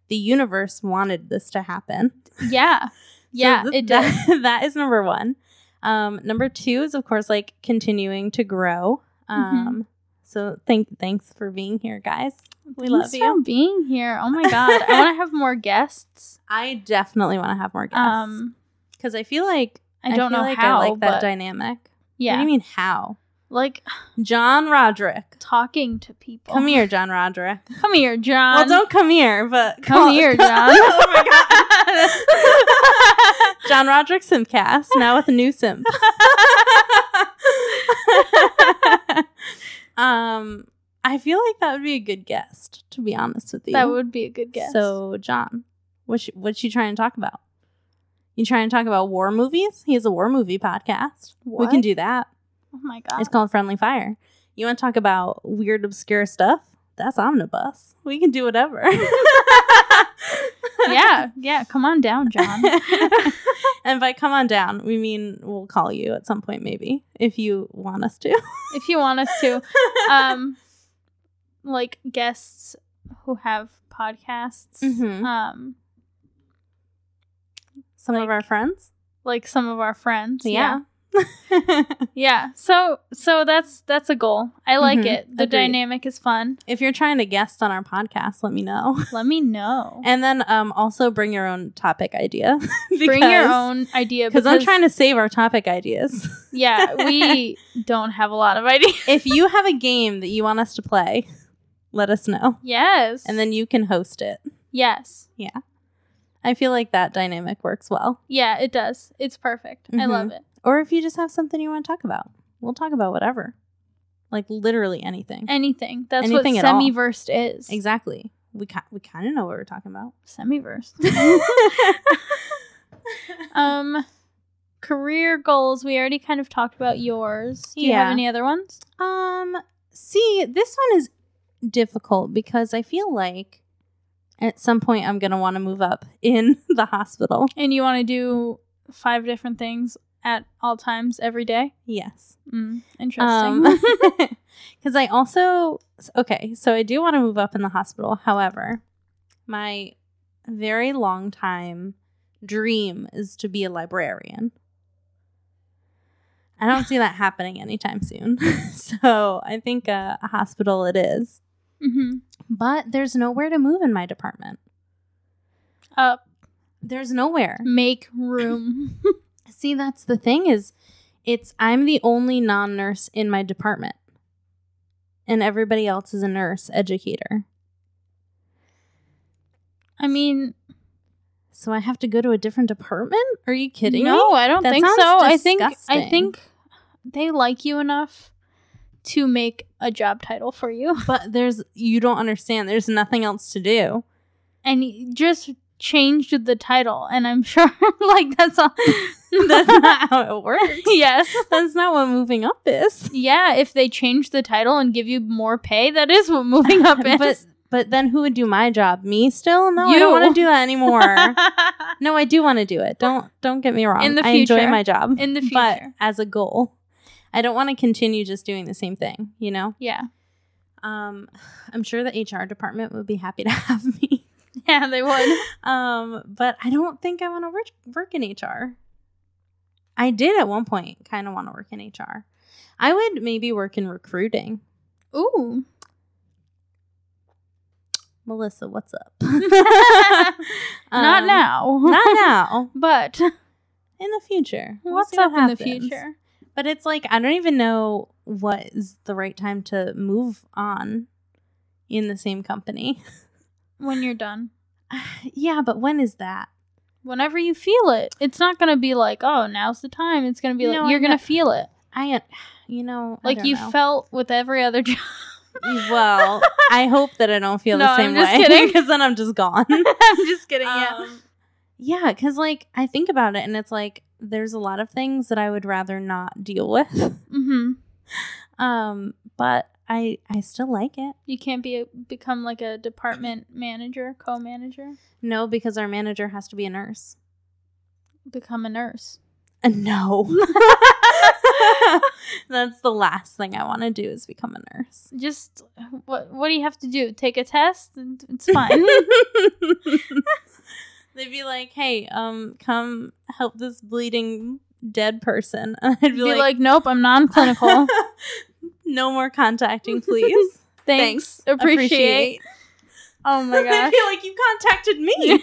[SPEAKER 3] the universe wanted this to happen.
[SPEAKER 2] yeah. Yeah,
[SPEAKER 3] So th-
[SPEAKER 2] it does.
[SPEAKER 3] that- that is number one. Um, number two is of course like continuing to grow.
[SPEAKER 2] Mm-hmm.
[SPEAKER 3] So thank thanks for being here, guys. We love you.
[SPEAKER 2] for being here. Oh my god. I want to have more guests.
[SPEAKER 3] I definitely want to have more guests
[SPEAKER 2] Um,
[SPEAKER 3] because I feel like
[SPEAKER 2] I don't
[SPEAKER 3] feel
[SPEAKER 2] know
[SPEAKER 3] like
[SPEAKER 2] how,
[SPEAKER 3] I like that dynamic. What
[SPEAKER 2] yeah,
[SPEAKER 3] do you mean how?
[SPEAKER 2] like
[SPEAKER 3] John Roderick,
[SPEAKER 2] talking to people.
[SPEAKER 3] come here, John Roderick.
[SPEAKER 2] Come here, John.
[SPEAKER 3] well, don't come here, but
[SPEAKER 2] come
[SPEAKER 3] call-
[SPEAKER 2] here, John.
[SPEAKER 3] oh my god, John Roderick Simcast now with a new simp. Um, I feel like that would be a good guest. To be honest with you,
[SPEAKER 2] that would be a good guess.
[SPEAKER 3] So, John, what's you, what you trying to talk about? You trying to talk about war movies? He has a war movie podcast. We
[SPEAKER 2] What?
[SPEAKER 3] can do that.
[SPEAKER 2] oh my god.
[SPEAKER 3] It's called Friendly Fire. You want to talk about weird, obscure stuff? That's Omnibus. We can do whatever.
[SPEAKER 2] yeah, yeah. Come on down, John.
[SPEAKER 3] and by come on down, we mean we'll call you at some point, maybe, if you want us to.
[SPEAKER 2] if you want us to, um, like guests who have podcasts,
[SPEAKER 3] Mhm.
[SPEAKER 2] um,
[SPEAKER 3] some of our friends.
[SPEAKER 2] like some of our friends.
[SPEAKER 3] Yeah.
[SPEAKER 2] yeah. So, so that's that's a goal. I like
[SPEAKER 3] Mhm.
[SPEAKER 2] it. The
[SPEAKER 3] Agreed.
[SPEAKER 2] dynamic is fun.
[SPEAKER 3] if you're trying to guest on our podcast, let me know.
[SPEAKER 2] Let me know.
[SPEAKER 3] And then um, also bring your own topic idea.
[SPEAKER 2] Bring your own idea
[SPEAKER 3] Because I'm trying to save our topic ideas.
[SPEAKER 2] Yeah, we don't have a lot of ideas.
[SPEAKER 3] if you have a game that you want us to play, let us know.
[SPEAKER 2] Yes.
[SPEAKER 3] And then you can host it.
[SPEAKER 2] yes. Yeah.
[SPEAKER 3] I feel like that dynamic works well.
[SPEAKER 2] Yeah, it does. It's perfect. I
[SPEAKER 3] Mhm.
[SPEAKER 2] love it.
[SPEAKER 3] Or if you just have something you want to talk about, we'll talk about whatever. Like literally anything.
[SPEAKER 2] Anything. That's
[SPEAKER 3] Anything
[SPEAKER 2] what
[SPEAKER 3] at all.
[SPEAKER 2] semi-versed is.
[SPEAKER 3] exactly. We ki- we kind of know what we're talking about.
[SPEAKER 2] Semi-versed. um career goals. We already kind of talked about yours. Do you have
[SPEAKER 3] Yeah.
[SPEAKER 2] any other ones?
[SPEAKER 3] um see, this one is difficult because I feel like at some point I'm going to want to move up in the hospital.
[SPEAKER 2] And you want to do five different things at all times every day?
[SPEAKER 3] Yes.
[SPEAKER 2] Mm, interesting.
[SPEAKER 3] because I also okay, so I do want to move up in the hospital. However, my very long time dream is to be a librarian. I don't see that happening anytime soon. so I think uh, a hospital it is.
[SPEAKER 2] hmm
[SPEAKER 3] But there's nowhere to move in my department.
[SPEAKER 2] Up.
[SPEAKER 3] There's nowhere.
[SPEAKER 2] Make room.
[SPEAKER 3] See, that's the thing is it's I'm the only non-nurse in my department. And everybody else is a nurse educator.
[SPEAKER 2] I mean,
[SPEAKER 3] So I have to go to a different department? Are you kidding me?
[SPEAKER 2] no, I don't
[SPEAKER 3] That
[SPEAKER 2] think so. I think I think they like you enough to make a job title for you,
[SPEAKER 3] But there's you don't understand. There's nothing else to do.
[SPEAKER 2] and just changed the title. And I'm sure, like that's all.
[SPEAKER 3] That's not how it works.
[SPEAKER 2] yes.
[SPEAKER 3] That's not what moving up is.
[SPEAKER 2] Yeah, if they change the title and give you more pay, that is what moving up is.
[SPEAKER 3] but but then who would do my job? Me still? No, I don't want to do that anymore. no, I do want to do it. Don't don't get me wrong.
[SPEAKER 2] In the future,
[SPEAKER 3] I enjoy my job.
[SPEAKER 2] In the future But
[SPEAKER 3] as a goal, I don't want to continue just doing the same thing, you know?
[SPEAKER 2] yeah.
[SPEAKER 3] Um I'm sure the HR department would be happy to have me.
[SPEAKER 2] Yeah, they would.
[SPEAKER 3] Um, but I don't think I want to work work in HR. I did at one point kind of want to work in HR. I would maybe work in recruiting.
[SPEAKER 2] Ooh.
[SPEAKER 3] Melissa, what's up?
[SPEAKER 2] Not
[SPEAKER 3] Um,
[SPEAKER 2] now.
[SPEAKER 3] Not now.
[SPEAKER 2] But
[SPEAKER 3] In the future. We'll
[SPEAKER 2] what's
[SPEAKER 3] see what
[SPEAKER 2] up in the future?
[SPEAKER 3] But it's like I don't even know what is the right time to move on in the same company.
[SPEAKER 2] When you're done.
[SPEAKER 3] yeah, but when is that?
[SPEAKER 2] Whenever you feel it. It's not going to be like, oh, now's the time. It's going to be like,
[SPEAKER 3] No,
[SPEAKER 2] you're gonna feel it.
[SPEAKER 3] I, you know,
[SPEAKER 2] Like you
[SPEAKER 3] know.
[SPEAKER 2] felt with every other job.
[SPEAKER 3] Well, I hope that I don't feel
[SPEAKER 2] No,
[SPEAKER 3] the
[SPEAKER 2] I'm
[SPEAKER 3] same
[SPEAKER 2] just
[SPEAKER 3] way
[SPEAKER 2] kidding.
[SPEAKER 3] because then I'm just gone.
[SPEAKER 2] I'm just kidding. Yeah.
[SPEAKER 3] Um, yeah, because like I think about it, and it's like there's a lot of things that I would rather not deal with.
[SPEAKER 2] Mm-hmm.
[SPEAKER 3] Um, but I I still like it.
[SPEAKER 2] You can't be a, become like a department manager, co-manager.
[SPEAKER 3] No, because our manager has to be a nurse.
[SPEAKER 2] Become a nurse.
[SPEAKER 3] Uh, no, that's the last thing I want to do is become a nurse.
[SPEAKER 2] Just what? What do you have to do? Take a test? It's fine.
[SPEAKER 3] They'd be like, "Hey, um, come help this bleeding dead person," and I'd be,
[SPEAKER 2] be
[SPEAKER 3] like,
[SPEAKER 2] like, nope, I'm non-clinical.
[SPEAKER 3] "No more contacting, please."
[SPEAKER 2] Thanks. Appreciate. Oh my gosh.
[SPEAKER 3] I feel like you contacted me.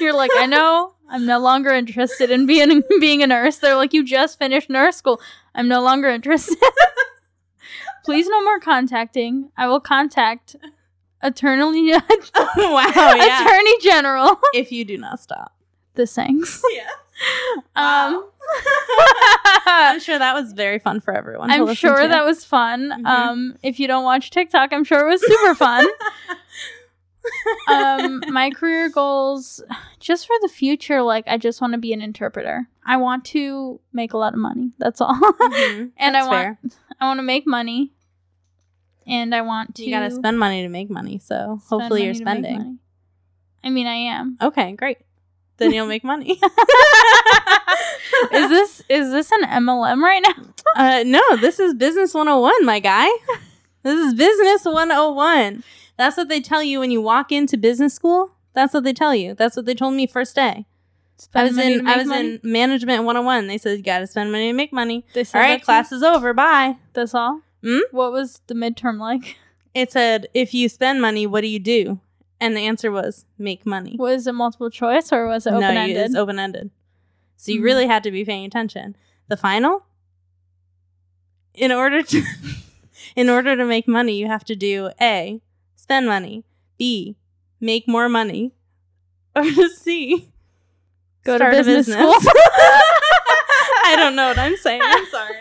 [SPEAKER 2] You're like, I know. I'm no longer interested in being being a nurse. They're like, you just finished nurse school. I'm no longer interested. Please, no more contacting. I will contact Attorney
[SPEAKER 3] wow, yeah.
[SPEAKER 2] Attorney General.
[SPEAKER 3] if you do not stop.
[SPEAKER 2] The Sanks.
[SPEAKER 3] Yeah.
[SPEAKER 2] Um,
[SPEAKER 3] I'm sure that was very fun for everyone.
[SPEAKER 2] I'm sure
[SPEAKER 3] to.
[SPEAKER 2] that was fun.
[SPEAKER 3] Mhm.
[SPEAKER 2] Um, if you don't watch TikTok, I'm sure it was super fun. um, my career goals, just for the future, like I just want to be an interpreter. I want to make a lot of money. That's all.
[SPEAKER 3] Mhm,
[SPEAKER 2] and I want,
[SPEAKER 3] fair.
[SPEAKER 2] I want to make money, and I want to.
[SPEAKER 3] You gotta spend money to make money, so hopefully you're
[SPEAKER 2] money to make
[SPEAKER 3] spending.
[SPEAKER 2] I mean, I am.
[SPEAKER 3] Okay, great. Then you'll make money.
[SPEAKER 2] is this is this an MLM right now?
[SPEAKER 3] Uh, no, this is business 101, my guy. This is business 101. That's what they tell you when you walk into business school. That's what they tell you. That's what they told me first day. I was in I was
[SPEAKER 2] money?
[SPEAKER 3] in management 101. They said you got to spend money to make money.
[SPEAKER 2] They said
[SPEAKER 3] All right,
[SPEAKER 2] that to you?
[SPEAKER 3] class is over. Bye.
[SPEAKER 2] That's all.
[SPEAKER 3] Hmm?
[SPEAKER 2] What was the midterm like?
[SPEAKER 3] It said if you spend money, what do you do? And the answer was make money.
[SPEAKER 2] Was it multiple choice or was it open ended?
[SPEAKER 3] No, it's open ended. So you
[SPEAKER 2] Mhm.
[SPEAKER 3] really had to be paying attention. The final, in order to, in order to make money, you have to do a spend money, b make more money, or C
[SPEAKER 2] Go to
[SPEAKER 3] a
[SPEAKER 2] business school.
[SPEAKER 3] I don't know what I'm saying. I'm sorry.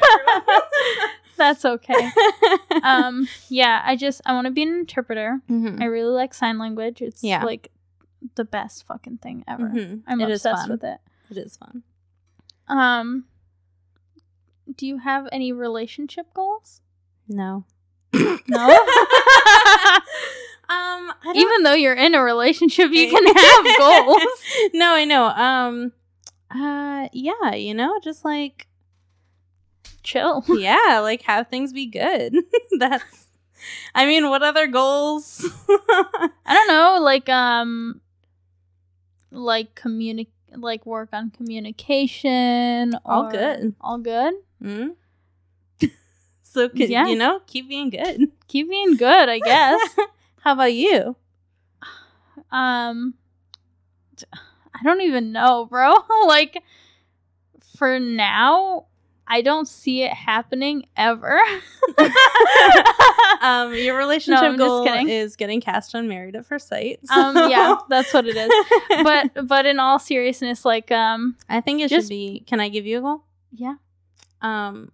[SPEAKER 2] That's okay. Um, yeah, I just I want to be an interpreter.
[SPEAKER 3] Mhm.
[SPEAKER 2] I really like sign language. It's
[SPEAKER 3] Yeah.
[SPEAKER 2] like the best fucking thing ever.
[SPEAKER 3] Mhm.
[SPEAKER 2] I'm
[SPEAKER 3] It
[SPEAKER 2] obsessed with it.
[SPEAKER 3] It is fun.
[SPEAKER 2] Um, do you have any relationship goals?
[SPEAKER 3] No.
[SPEAKER 2] No.
[SPEAKER 3] Um,
[SPEAKER 2] Even though you're in a relationship, you can have goals.
[SPEAKER 3] no, I know. Um, uh, yeah, you know, just like
[SPEAKER 2] Chill.
[SPEAKER 3] yeah, like have things be good. That's. I mean, what other goals?
[SPEAKER 2] I don't know, like um, like communicate like work on communication.
[SPEAKER 3] All good.
[SPEAKER 2] All good.
[SPEAKER 3] Hmm? so, c-
[SPEAKER 2] Yeah.
[SPEAKER 3] you know, keep being good.
[SPEAKER 2] Keep being good, I guess.
[SPEAKER 3] How about you?
[SPEAKER 2] um, I don't even know, bro. like, for now, I don't see it happening ever.
[SPEAKER 3] Um, your relationship
[SPEAKER 2] just
[SPEAKER 3] goal is getting cast on Married at First Sight.
[SPEAKER 2] um yeah that's what it is but but in all seriousness like um
[SPEAKER 3] I think it
[SPEAKER 2] just-
[SPEAKER 3] should be. Can I give you a goal?
[SPEAKER 2] yeah
[SPEAKER 3] Um,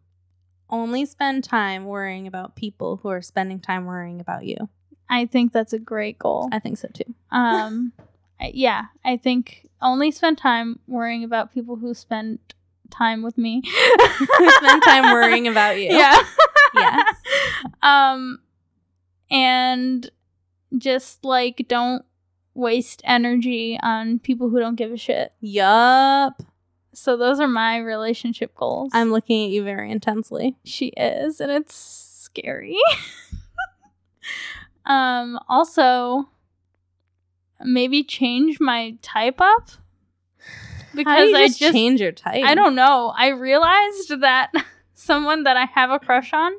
[SPEAKER 3] only spend time worrying about people who are spending time worrying about you.
[SPEAKER 2] i think that's a great goal
[SPEAKER 3] I think so too.
[SPEAKER 2] um I- yeah i think only spend time worrying about people who spend time with me
[SPEAKER 3] Who spend time worrying about you?
[SPEAKER 2] yeah
[SPEAKER 3] Yes.
[SPEAKER 2] um and just like don't waste energy on people who don't give a shit
[SPEAKER 3] Yup.
[SPEAKER 2] so those are my relationship goals
[SPEAKER 3] I'm looking at you very intensely.
[SPEAKER 2] she is and it's scary um also maybe change my type up because i
[SPEAKER 3] just
[SPEAKER 2] just
[SPEAKER 3] change your type.
[SPEAKER 2] i don't know i realized that someone that i have a crush on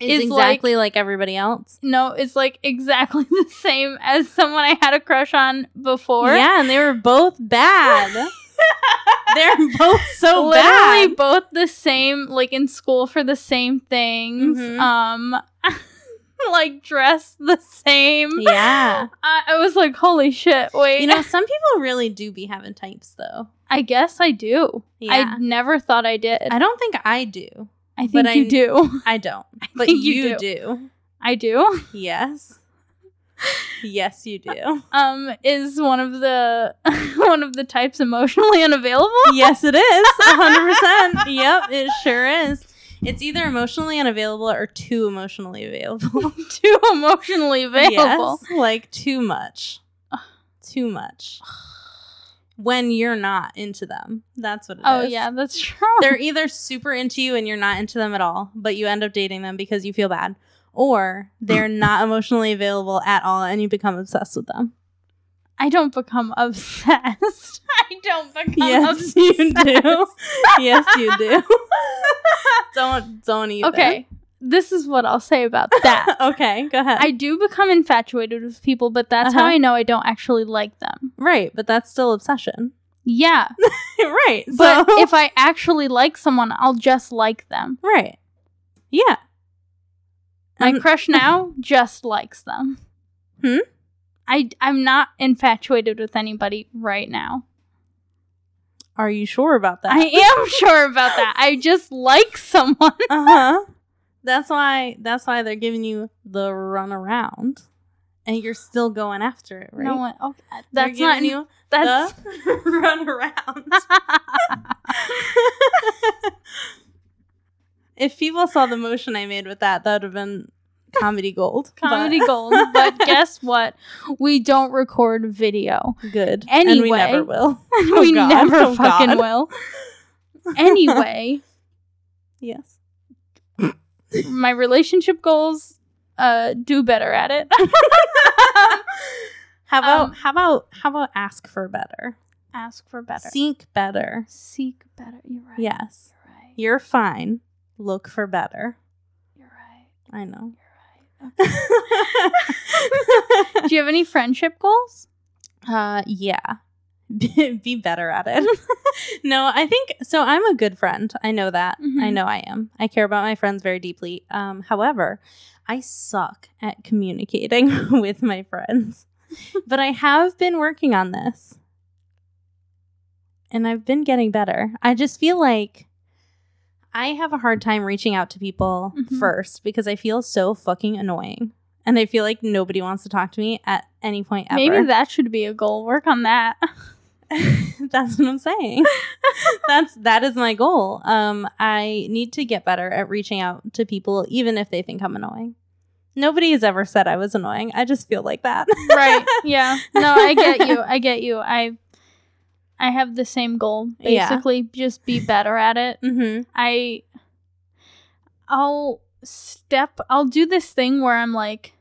[SPEAKER 3] Is
[SPEAKER 2] is like-
[SPEAKER 3] exactly like, everybody else.
[SPEAKER 2] no it's like exactly the same as someone i had a crush on before
[SPEAKER 3] Yeah, and they were both bad. They're both so
[SPEAKER 2] literally
[SPEAKER 3] bad.
[SPEAKER 2] both the same like in school for the same things
[SPEAKER 3] Mhm.
[SPEAKER 2] um like dressed the same
[SPEAKER 3] Yeah.
[SPEAKER 2] I, I was like holy shit wait
[SPEAKER 3] You know, some people really do be having types though.
[SPEAKER 2] I guess i do
[SPEAKER 3] Yeah.
[SPEAKER 2] i never thought i did
[SPEAKER 3] I don't think I do.
[SPEAKER 2] i think
[SPEAKER 3] but I-
[SPEAKER 2] you do
[SPEAKER 3] I don't. But
[SPEAKER 2] think
[SPEAKER 3] you,
[SPEAKER 2] you
[SPEAKER 3] do.
[SPEAKER 2] i do
[SPEAKER 3] Yes. Yes, you do.
[SPEAKER 2] um is one of the one of the types emotionally unavailable
[SPEAKER 3] yes, it is. 100%. yep, it sure is. It's either emotionally unavailable or too emotionally available.
[SPEAKER 2] too emotionally available
[SPEAKER 3] Yes, like too much. Too much. When you're not into them. That's what it oh, is.
[SPEAKER 2] oh yeah that's true
[SPEAKER 3] They're either super into you and you're not into them at all, but you end up dating them because you feel bad, or they're not emotionally available at all and you become obsessed with them.
[SPEAKER 2] I don't become obsessed. I don't become
[SPEAKER 3] Yes,
[SPEAKER 2] obsessed.
[SPEAKER 3] you do. yes, you do. don't don't either.
[SPEAKER 2] Okay, this is what I'll say about that.
[SPEAKER 3] okay, go ahead.
[SPEAKER 2] I do become infatuated with people, but that's how
[SPEAKER 3] Uh-huh.
[SPEAKER 2] I know I don't actually like them.
[SPEAKER 3] right, but that's still obsession.
[SPEAKER 2] Yeah,
[SPEAKER 3] right.
[SPEAKER 2] but
[SPEAKER 3] so,
[SPEAKER 2] if I actually like someone, I'll just like them.
[SPEAKER 3] right. Yeah.
[SPEAKER 2] My
[SPEAKER 3] Um,
[SPEAKER 2] crush now just likes them.
[SPEAKER 3] Hmm?
[SPEAKER 2] I I'm not infatuated with anybody right now.
[SPEAKER 3] Are you sure about that?
[SPEAKER 2] I am sure about that. I just like someone.
[SPEAKER 3] Uh-huh. That's why that's why they're giving you the run around. And you're still going after it, right?
[SPEAKER 2] No one. Okay,
[SPEAKER 3] They're
[SPEAKER 2] that's not.
[SPEAKER 3] you
[SPEAKER 2] That's
[SPEAKER 3] run around. if people saw the motion I made with that, that would have been comedy gold. but-
[SPEAKER 2] comedy gold. But guess what? We don't record video.
[SPEAKER 3] good. and we
[SPEAKER 2] Anyway.
[SPEAKER 3] never will.
[SPEAKER 2] Oh we
[SPEAKER 3] God.
[SPEAKER 2] never
[SPEAKER 3] Oh,
[SPEAKER 2] fucking
[SPEAKER 3] God.
[SPEAKER 2] will. Anyway,
[SPEAKER 3] Yes.
[SPEAKER 2] My relationship goals uh do better at it.
[SPEAKER 3] How about
[SPEAKER 2] Um,
[SPEAKER 3] how about how about ask for better?
[SPEAKER 2] Ask for better.
[SPEAKER 3] Seek better.
[SPEAKER 2] Seek better. You're right.
[SPEAKER 3] Yes.
[SPEAKER 2] You're right.
[SPEAKER 3] You're fine. Look for better.
[SPEAKER 2] You're right.
[SPEAKER 3] I know. You're right. Okay.
[SPEAKER 2] do you have any friendship goals?
[SPEAKER 3] uh yeah. Be better at it. no, I think so I'm a good friend. I know that.
[SPEAKER 2] Mhm.
[SPEAKER 3] I know I am. I care about my friends very deeply. Um however, I suck at communicating with my friends. but I have been working on this. And I've been getting better. I just feel like I have a hard time reaching out to people
[SPEAKER 2] Mhm.
[SPEAKER 3] first because I feel so fucking annoying. And I feel like nobody wants to talk to me at any point ever.
[SPEAKER 2] Maybe that should be a goal. Work on that.
[SPEAKER 3] That's what I'm saying. That's that is my goal. Um I need to get better at reaching out to people even if they think I'm annoying. Nobody has ever said I was annoying. I just feel like that.
[SPEAKER 2] right. Yeah. No, I get you. I get you. I I have the same goal.
[SPEAKER 3] Yeah.
[SPEAKER 2] Basically, just be better at it.
[SPEAKER 3] Mhm.
[SPEAKER 2] I I'll step I'll do this thing where I'm like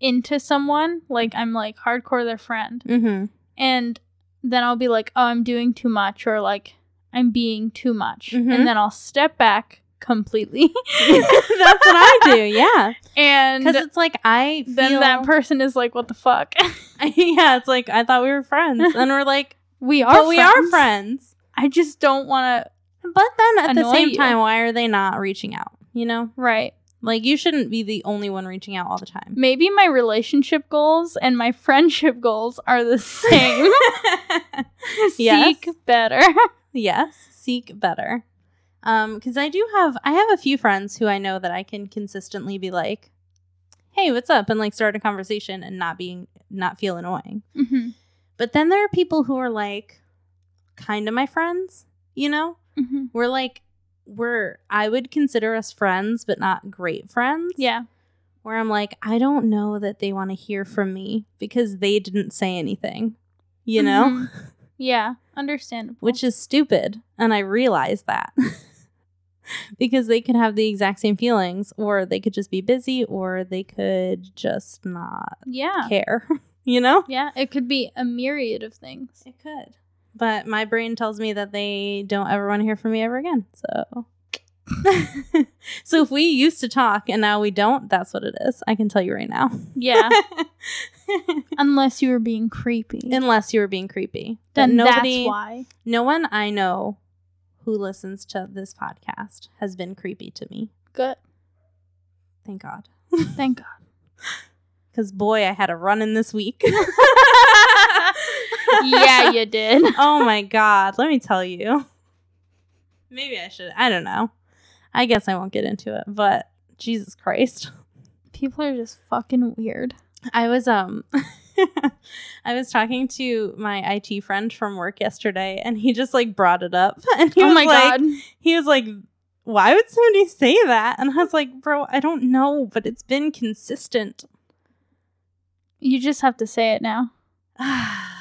[SPEAKER 2] into someone, like I'm like hardcore their friend.
[SPEAKER 3] Mhm.
[SPEAKER 2] And then I'll be like, "Oh, I'm doing too much," or like, "I'm being too much,"
[SPEAKER 3] Mhm.
[SPEAKER 2] and then I'll step back completely,
[SPEAKER 3] That's what I do. Yeah.
[SPEAKER 2] and
[SPEAKER 3] Cuz it's like I feel
[SPEAKER 2] then that person is like, "What the fuck?"
[SPEAKER 3] Yeah, it's like I thought we were friends and we're like
[SPEAKER 2] we are,
[SPEAKER 3] but we are
[SPEAKER 2] friends.
[SPEAKER 3] friends.
[SPEAKER 2] I just don't want to.
[SPEAKER 3] But then at the same
[SPEAKER 2] you.
[SPEAKER 3] time why are they not reaching out, you know?
[SPEAKER 2] Right.
[SPEAKER 3] Like you shouldn't be the only one reaching out all the time.
[SPEAKER 2] Maybe my relationship goals and my friendship goals are the same.
[SPEAKER 3] Yes.
[SPEAKER 2] Seek better.
[SPEAKER 3] yes, seek better. Um, because I do have I have a few friends who I know that I can consistently be like, "Hey, what's up?" and like start a conversation and not being not feel annoying.
[SPEAKER 2] hmm
[SPEAKER 3] But then there are people who are like kind of my friends, you know?
[SPEAKER 2] hmm
[SPEAKER 3] We're like we're I would consider us friends, but not great friends.
[SPEAKER 2] Yeah.
[SPEAKER 3] Where I'm like, I don't know that they want to hear from me because they didn't say anything. You know?
[SPEAKER 2] Mhm. Yeah. Understandable.
[SPEAKER 3] Which is stupid. And I realize that. because they could have the exact same feelings, or they could just be busy, or they could just not
[SPEAKER 2] yeah.
[SPEAKER 3] care. you know?
[SPEAKER 2] Yeah. It could be a myriad of things.
[SPEAKER 3] It could. But my brain tells me that they don't ever want to hear from me ever again. So So if we used to talk and now we don't, that's what it is. I can tell you right now.
[SPEAKER 2] Yeah. Unless you were being creepy.
[SPEAKER 3] Unless you were being creepy. But
[SPEAKER 2] then
[SPEAKER 3] nobody
[SPEAKER 2] that's why.
[SPEAKER 3] no one I know who listens to this podcast has been creepy to me.
[SPEAKER 2] Good.
[SPEAKER 3] Thank God.
[SPEAKER 2] Thank God.
[SPEAKER 3] Cause boy, I had a run in this week.
[SPEAKER 2] Yeah, you did.
[SPEAKER 3] oh my god, let me tell you. Maybe I should. I don't know. I guess I won't get into it, but Jesus Christ.
[SPEAKER 2] People are just fucking weird.
[SPEAKER 3] I was um I was talking to my IT friend from work yesterday and he just like brought it up and he
[SPEAKER 2] oh
[SPEAKER 3] was
[SPEAKER 2] my
[SPEAKER 3] like
[SPEAKER 2] god.
[SPEAKER 3] he was like why would somebody say that? And I was like, "Bro, I don't know, but it's been consistent."
[SPEAKER 2] You just have to say it now.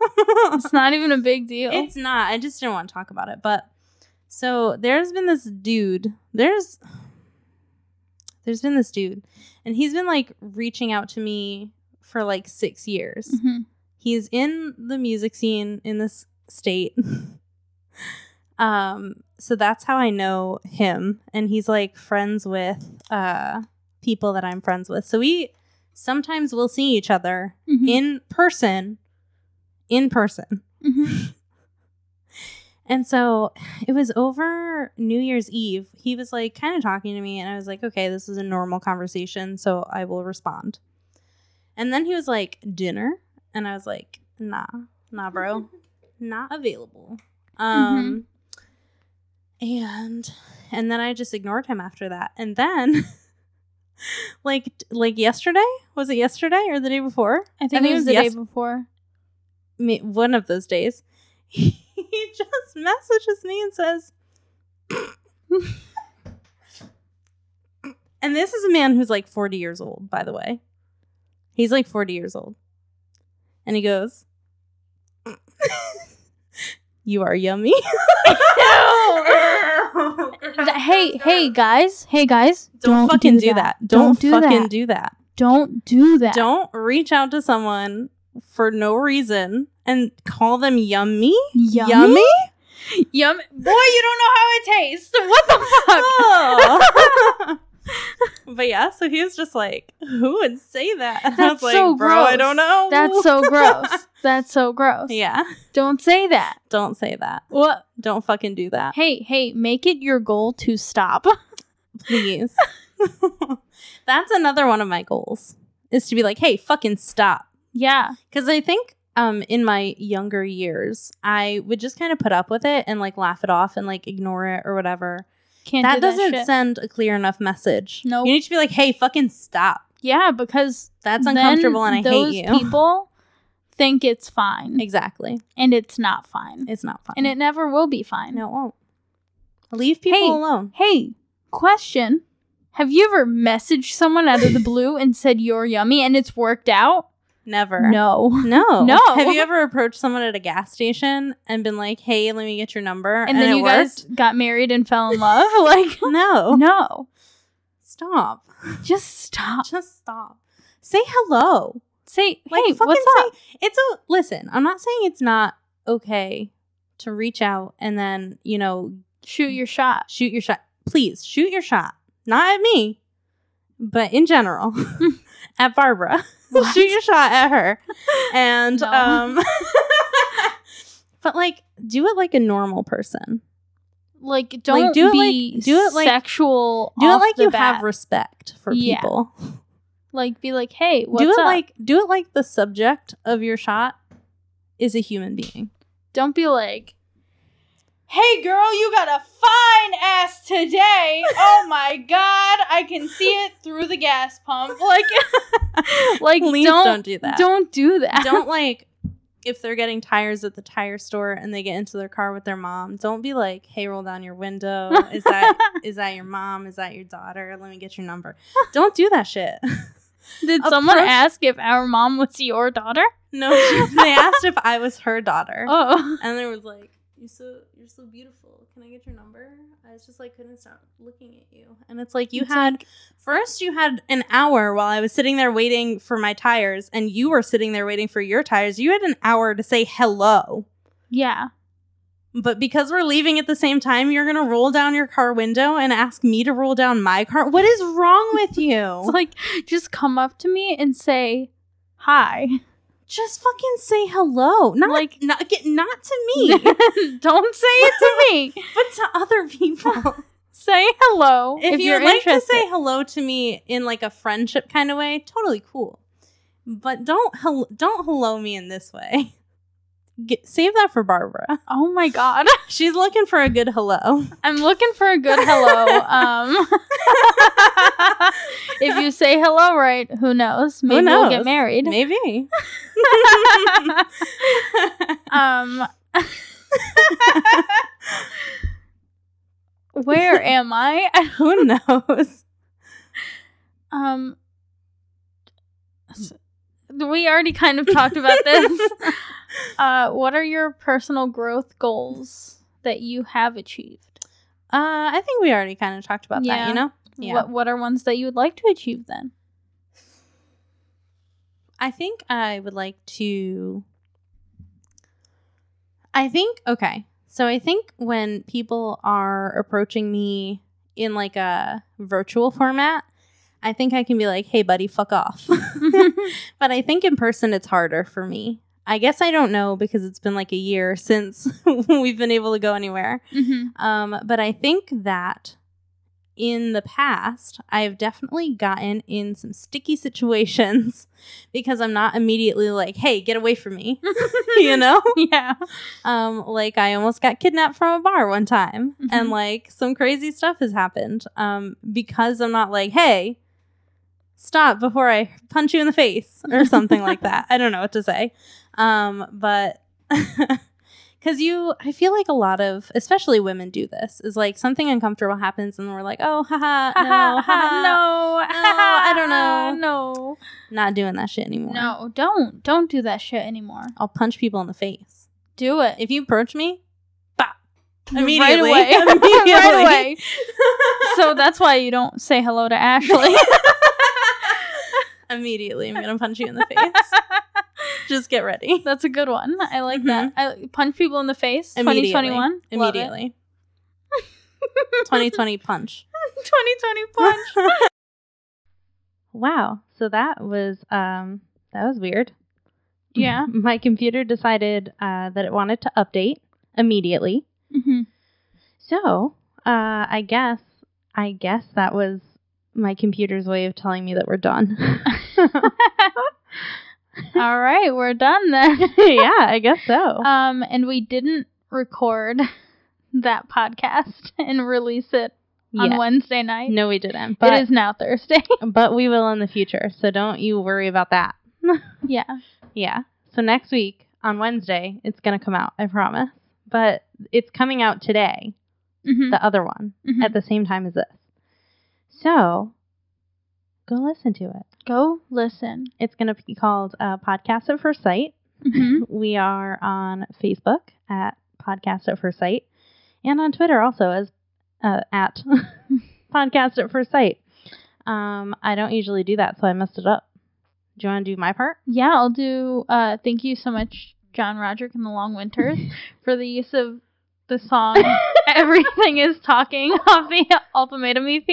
[SPEAKER 2] It's not even a big deal.
[SPEAKER 3] It's not. I just didn't want to talk about it. But so there's been this dude. There's there's been this dude, and he's been like reaching out to me for like six years.
[SPEAKER 2] Mhm.
[SPEAKER 3] He's in the music scene in this state. um, so that's how I know him, and he's like friends with uh people that I'm friends with. So we sometimes we'll see each other
[SPEAKER 2] Mhm.
[SPEAKER 3] in person. In person.
[SPEAKER 2] Mhm.
[SPEAKER 3] And so it was over New Year's Eve. He was like kind of talking to me, and I was like, okay, this is a normal conversation, so I will respond. And then he was like, dinner? And I was like, nah, nah, bro, not available. Um, and and then I just ignored him after that. And then, like, like yesterday, was it yesterday or the day before?
[SPEAKER 2] I think
[SPEAKER 3] I
[SPEAKER 2] it was the
[SPEAKER 3] yes-
[SPEAKER 2] day before.
[SPEAKER 3] Me, one of those days, he just messages me and says, and this is a man who's like 40 years old, by the way. He's like 40 years old. And he goes, You are yummy.
[SPEAKER 2] hey, hey guys, hey guys,
[SPEAKER 3] Don't, fucking do that. Don't,
[SPEAKER 2] do
[SPEAKER 3] fucking
[SPEAKER 2] that.
[SPEAKER 3] do that.
[SPEAKER 2] Don't do that.
[SPEAKER 3] Don't reach out to someone for no reason and call them yummy.
[SPEAKER 2] Yummy? Yum. Boy, you don't know how it tastes. What the fuck?
[SPEAKER 3] Oh. but yeah, so he was just like, "Who would say that?" And I
[SPEAKER 2] That's
[SPEAKER 3] was like,
[SPEAKER 2] so
[SPEAKER 3] "Bro, I don't know."
[SPEAKER 2] That's so gross. That's so gross.
[SPEAKER 3] yeah.
[SPEAKER 2] Don't say that.
[SPEAKER 3] Don't say that.
[SPEAKER 2] What?
[SPEAKER 3] Don't fucking do that,
[SPEAKER 2] Hey, hey, make it your goal to stop.
[SPEAKER 3] please. That's another one of my goals is to be like, "Hey, fucking stop."
[SPEAKER 2] Yeah.
[SPEAKER 3] Because I think um in my younger years, I would just kind of put up with it and like laugh it off and like ignore it or whatever.
[SPEAKER 2] Can't
[SPEAKER 3] that
[SPEAKER 2] do
[SPEAKER 3] doesn't
[SPEAKER 2] shit.
[SPEAKER 3] send a clear enough message.
[SPEAKER 2] Nope.
[SPEAKER 3] You need to be like, "Hey, fucking stop."
[SPEAKER 2] Yeah, because
[SPEAKER 3] That's uncomfortable and I hate you.
[SPEAKER 2] people think it's fine.
[SPEAKER 3] exactly.
[SPEAKER 2] And it's not fine.
[SPEAKER 3] It's not fine,
[SPEAKER 2] and it never will be fine.
[SPEAKER 3] No, it won't. Leave people
[SPEAKER 2] Hey.
[SPEAKER 3] alone.
[SPEAKER 2] Hey, question. Have you ever messaged someone out of the blue and said you're yummy and it's worked out?
[SPEAKER 3] Never.
[SPEAKER 2] No.
[SPEAKER 3] No.
[SPEAKER 2] No.
[SPEAKER 3] Have you ever approached someone at a gas station and been like, hey, let me get your number?
[SPEAKER 2] And, then
[SPEAKER 3] it
[SPEAKER 2] you guys got married and fell in love? like,
[SPEAKER 3] No.
[SPEAKER 2] no.
[SPEAKER 3] Stop.
[SPEAKER 2] Just stop.
[SPEAKER 3] Just stop. Say hello.
[SPEAKER 2] Say,
[SPEAKER 3] Like,
[SPEAKER 2] hey, what's
[SPEAKER 3] say,
[SPEAKER 2] up?
[SPEAKER 3] It's a listen, I'm not saying it's not okay to reach out and then, you know,
[SPEAKER 2] Shoot your shot.
[SPEAKER 3] shoot your shot. Please shoot your shot. Not at me, but in general. at Barbara. Shoot your shot at her. And
[SPEAKER 2] No.
[SPEAKER 3] um but like do it like a normal person.
[SPEAKER 2] like don't
[SPEAKER 3] do it
[SPEAKER 2] be
[SPEAKER 3] like- do it like-
[SPEAKER 2] sexual.
[SPEAKER 3] Do it like you
[SPEAKER 2] bat.
[SPEAKER 3] have respect for
[SPEAKER 2] Yeah.
[SPEAKER 3] people.
[SPEAKER 2] like be like, hey, what's
[SPEAKER 3] do it
[SPEAKER 2] up?
[SPEAKER 3] like do it like the subject of your shot is a human being.
[SPEAKER 2] don't be like, hey girl, you got a fine ass today. Oh my god, I can see it through the gas pump. Like, like
[SPEAKER 3] Please
[SPEAKER 2] don't
[SPEAKER 3] don't do that.
[SPEAKER 2] Don't do that.
[SPEAKER 3] don't like if they're getting tires at the tire store and they get into their car with their mom, don't be like, "Hey, roll down your window. Is that is that your mom? Is that your daughter? Let me get your number." Don't do that shit.
[SPEAKER 2] Did someone ask if our mom was your daughter?
[SPEAKER 3] no, they asked if I was her daughter,
[SPEAKER 2] Oh,
[SPEAKER 3] and they was like, "You're so you're so beautiful. Can I get your number?" I was just like, couldn't stop looking at you, and it's like you
[SPEAKER 2] It's
[SPEAKER 3] had
[SPEAKER 2] like-
[SPEAKER 3] first you had an hour while I was sitting there waiting for my tires, and you were sitting there waiting for your tires. You had an hour to say hello.
[SPEAKER 2] yeah.
[SPEAKER 3] But because we're leaving at the same time, you're gonna roll down your car window and ask me to roll down my car. What is wrong with you?
[SPEAKER 2] It's like just come up to me and say hi.
[SPEAKER 3] Just fucking say hello. Not
[SPEAKER 2] Like-
[SPEAKER 3] not get not to me,
[SPEAKER 2] Don't say it to me.
[SPEAKER 3] but to other people.
[SPEAKER 2] Say hello
[SPEAKER 3] if,
[SPEAKER 2] if,
[SPEAKER 3] you'd
[SPEAKER 2] you're
[SPEAKER 3] like
[SPEAKER 2] interested.
[SPEAKER 3] to say hello to me in like a friendship kind of way, totally cool. But don't hel- don't hello me in this way. Get, save that for Barbara.
[SPEAKER 2] oh my god.
[SPEAKER 3] She's looking for a good hello.
[SPEAKER 2] I'm looking for a good hello. Um, if you say hello right, who knows? Maybe
[SPEAKER 3] Who
[SPEAKER 2] we'll get married.
[SPEAKER 3] Maybe.
[SPEAKER 2] um, where am I?
[SPEAKER 3] Who knows?
[SPEAKER 2] Um, we already kind of talked about this. Uh, what are your personal growth goals that you have achieved?
[SPEAKER 3] Uh, I think we already kind of talked about
[SPEAKER 2] Yeah.
[SPEAKER 3] that, you know? Yeah.
[SPEAKER 2] What What are ones that you would like to achieve then?
[SPEAKER 3] I think I would like to. I think, okay. So I think when people are approaching me in like a virtual format, I think I can be like, hey, buddy, fuck off. but I think in person it's harder for me. I guess I don't know because it's been like a year since we've been able to go anywhere.
[SPEAKER 2] hmm
[SPEAKER 3] Um, but I think that in the past, I've definitely gotten in some sticky situations because I'm not immediately like, hey, get away from me. you know?
[SPEAKER 2] Yeah.
[SPEAKER 3] Um, like I almost got kidnapped from a bar one time and
[SPEAKER 2] Mhm.
[SPEAKER 3] like some crazy stuff has happened. Um, because I'm not like, hey, stop before I punch you in the face or something like that. I don't know what to say. Um, but because you, I feel like a lot of, especially women do this, is like something uncomfortable happens and we're like, oh, haha, no,
[SPEAKER 2] Ha, ha,
[SPEAKER 3] haha,
[SPEAKER 2] no,
[SPEAKER 3] I don't know.
[SPEAKER 2] No,
[SPEAKER 3] not doing that shit anymore.
[SPEAKER 2] no, don't, don't do that shit anymore.
[SPEAKER 3] I'll punch people in the face.
[SPEAKER 2] Do it
[SPEAKER 3] If you approach me, bop,
[SPEAKER 2] right
[SPEAKER 3] immediately.
[SPEAKER 2] away.
[SPEAKER 3] Immediately.
[SPEAKER 2] right away. So that's why you don't say hello to Ashley.
[SPEAKER 3] Immediately, I'm gonna punch you in the face. Just get ready.
[SPEAKER 2] That's a good one. I like that. I punch people in the face.
[SPEAKER 3] Immediately.
[SPEAKER 2] 2021. Love it.
[SPEAKER 3] Immediately. 2020 punch.
[SPEAKER 2] 2020 punch.
[SPEAKER 3] Wow. So that was um that was weird.
[SPEAKER 2] Yeah.
[SPEAKER 3] My computer decided uh, that it wanted to update immediately.
[SPEAKER 2] Mm-hmm.
[SPEAKER 3] So, uh, I guess I guess that was my computer's way of telling me that we're done.
[SPEAKER 2] All right, we're done then.
[SPEAKER 3] yeah, I guess so.
[SPEAKER 2] Um, and we didn't record that podcast and release it on
[SPEAKER 3] Yeah.
[SPEAKER 2] Wednesday night.
[SPEAKER 3] No, we didn't. But
[SPEAKER 2] it is now Thursday.
[SPEAKER 3] but we will in the future. So don't you worry about that.
[SPEAKER 2] yeah.
[SPEAKER 3] Yeah. So next week on Wednesday, it's going to come out, I promise. But it's coming out today,
[SPEAKER 2] hmm
[SPEAKER 3] the other one,
[SPEAKER 2] Mhm.
[SPEAKER 3] at the same time as this. So go listen to it.
[SPEAKER 2] Go listen.
[SPEAKER 3] It's going to be called uh, Podcast at First Sight.
[SPEAKER 2] hmm
[SPEAKER 3] We are on Facebook at Podcast at First Sight and on Twitter also as uh, at Podcast at First Sight. Um, I don't usually do that, so I messed it up. Do you want to do my part?
[SPEAKER 2] Yeah, I'll do. Uh, thank you so much, John Roderick and the Long Winters, for the use of the song "Everything Is Talking" off the Ultimatum EP.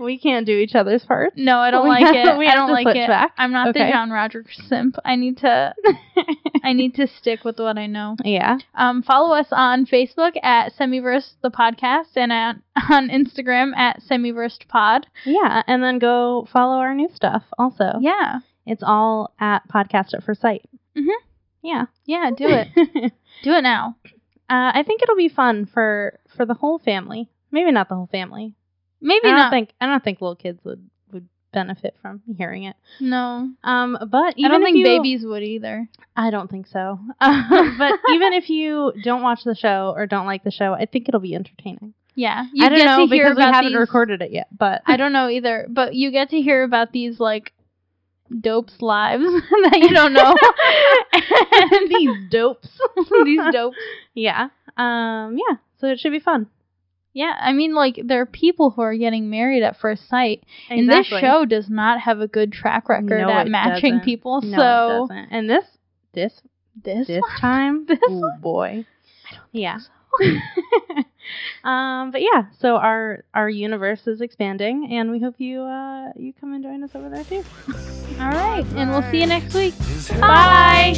[SPEAKER 3] We can't do each other's parts.
[SPEAKER 2] No, I don't
[SPEAKER 3] We
[SPEAKER 2] like
[SPEAKER 3] have-
[SPEAKER 2] it.
[SPEAKER 3] we
[SPEAKER 2] I don't like it.
[SPEAKER 3] back?
[SPEAKER 2] I'm not the John Roderick simp. I need to. I need to stick with what I know.
[SPEAKER 3] yeah.
[SPEAKER 2] Um, follow us on Facebook at Semiverse the podcast and at, on Instagram at Semiversed Pod.
[SPEAKER 3] Yeah. And then go follow our new stuff also.
[SPEAKER 2] Yeah,
[SPEAKER 3] It's all at Podcast at First Sight.
[SPEAKER 2] Mhm.
[SPEAKER 3] Yeah.
[SPEAKER 2] yeah, do it. do it now.
[SPEAKER 3] Uh, I think it'll be fun for for the whole family. Maybe not the whole family.
[SPEAKER 2] Maybe
[SPEAKER 3] I don't
[SPEAKER 2] not.
[SPEAKER 3] think I don't think little kids would would benefit from hearing it.
[SPEAKER 2] no,
[SPEAKER 3] Um, but even
[SPEAKER 2] I don't think
[SPEAKER 3] you,
[SPEAKER 2] babies would either.
[SPEAKER 3] I don't think so. but even if you don't watch the show or don't like the show, I think it'll be entertaining.
[SPEAKER 2] Yeah, you
[SPEAKER 3] I don't
[SPEAKER 2] get
[SPEAKER 3] know because we haven't
[SPEAKER 2] these-
[SPEAKER 3] recorded it yet. But
[SPEAKER 2] I don't know either, but you get to hear about these like dopes lives that you don't know.
[SPEAKER 3] These dopes.
[SPEAKER 2] these dopes.
[SPEAKER 3] yeah. Um. Yeah. So it should be fun.
[SPEAKER 2] Yeah, I mean, like there are people who are getting married at first sight, and this show does not have a good track record
[SPEAKER 3] No,
[SPEAKER 2] at matching
[SPEAKER 3] doesn't.
[SPEAKER 2] people.
[SPEAKER 3] No, it
[SPEAKER 2] so
[SPEAKER 3] doesn't. And this this
[SPEAKER 2] this,
[SPEAKER 3] this time,
[SPEAKER 2] This
[SPEAKER 3] oh boy. yeah. Um. But yeah. So our our universe is expanding, and we hope you uh you come and join us over there too.
[SPEAKER 2] all right, and we'll see you next week.
[SPEAKER 1] His
[SPEAKER 2] Bye.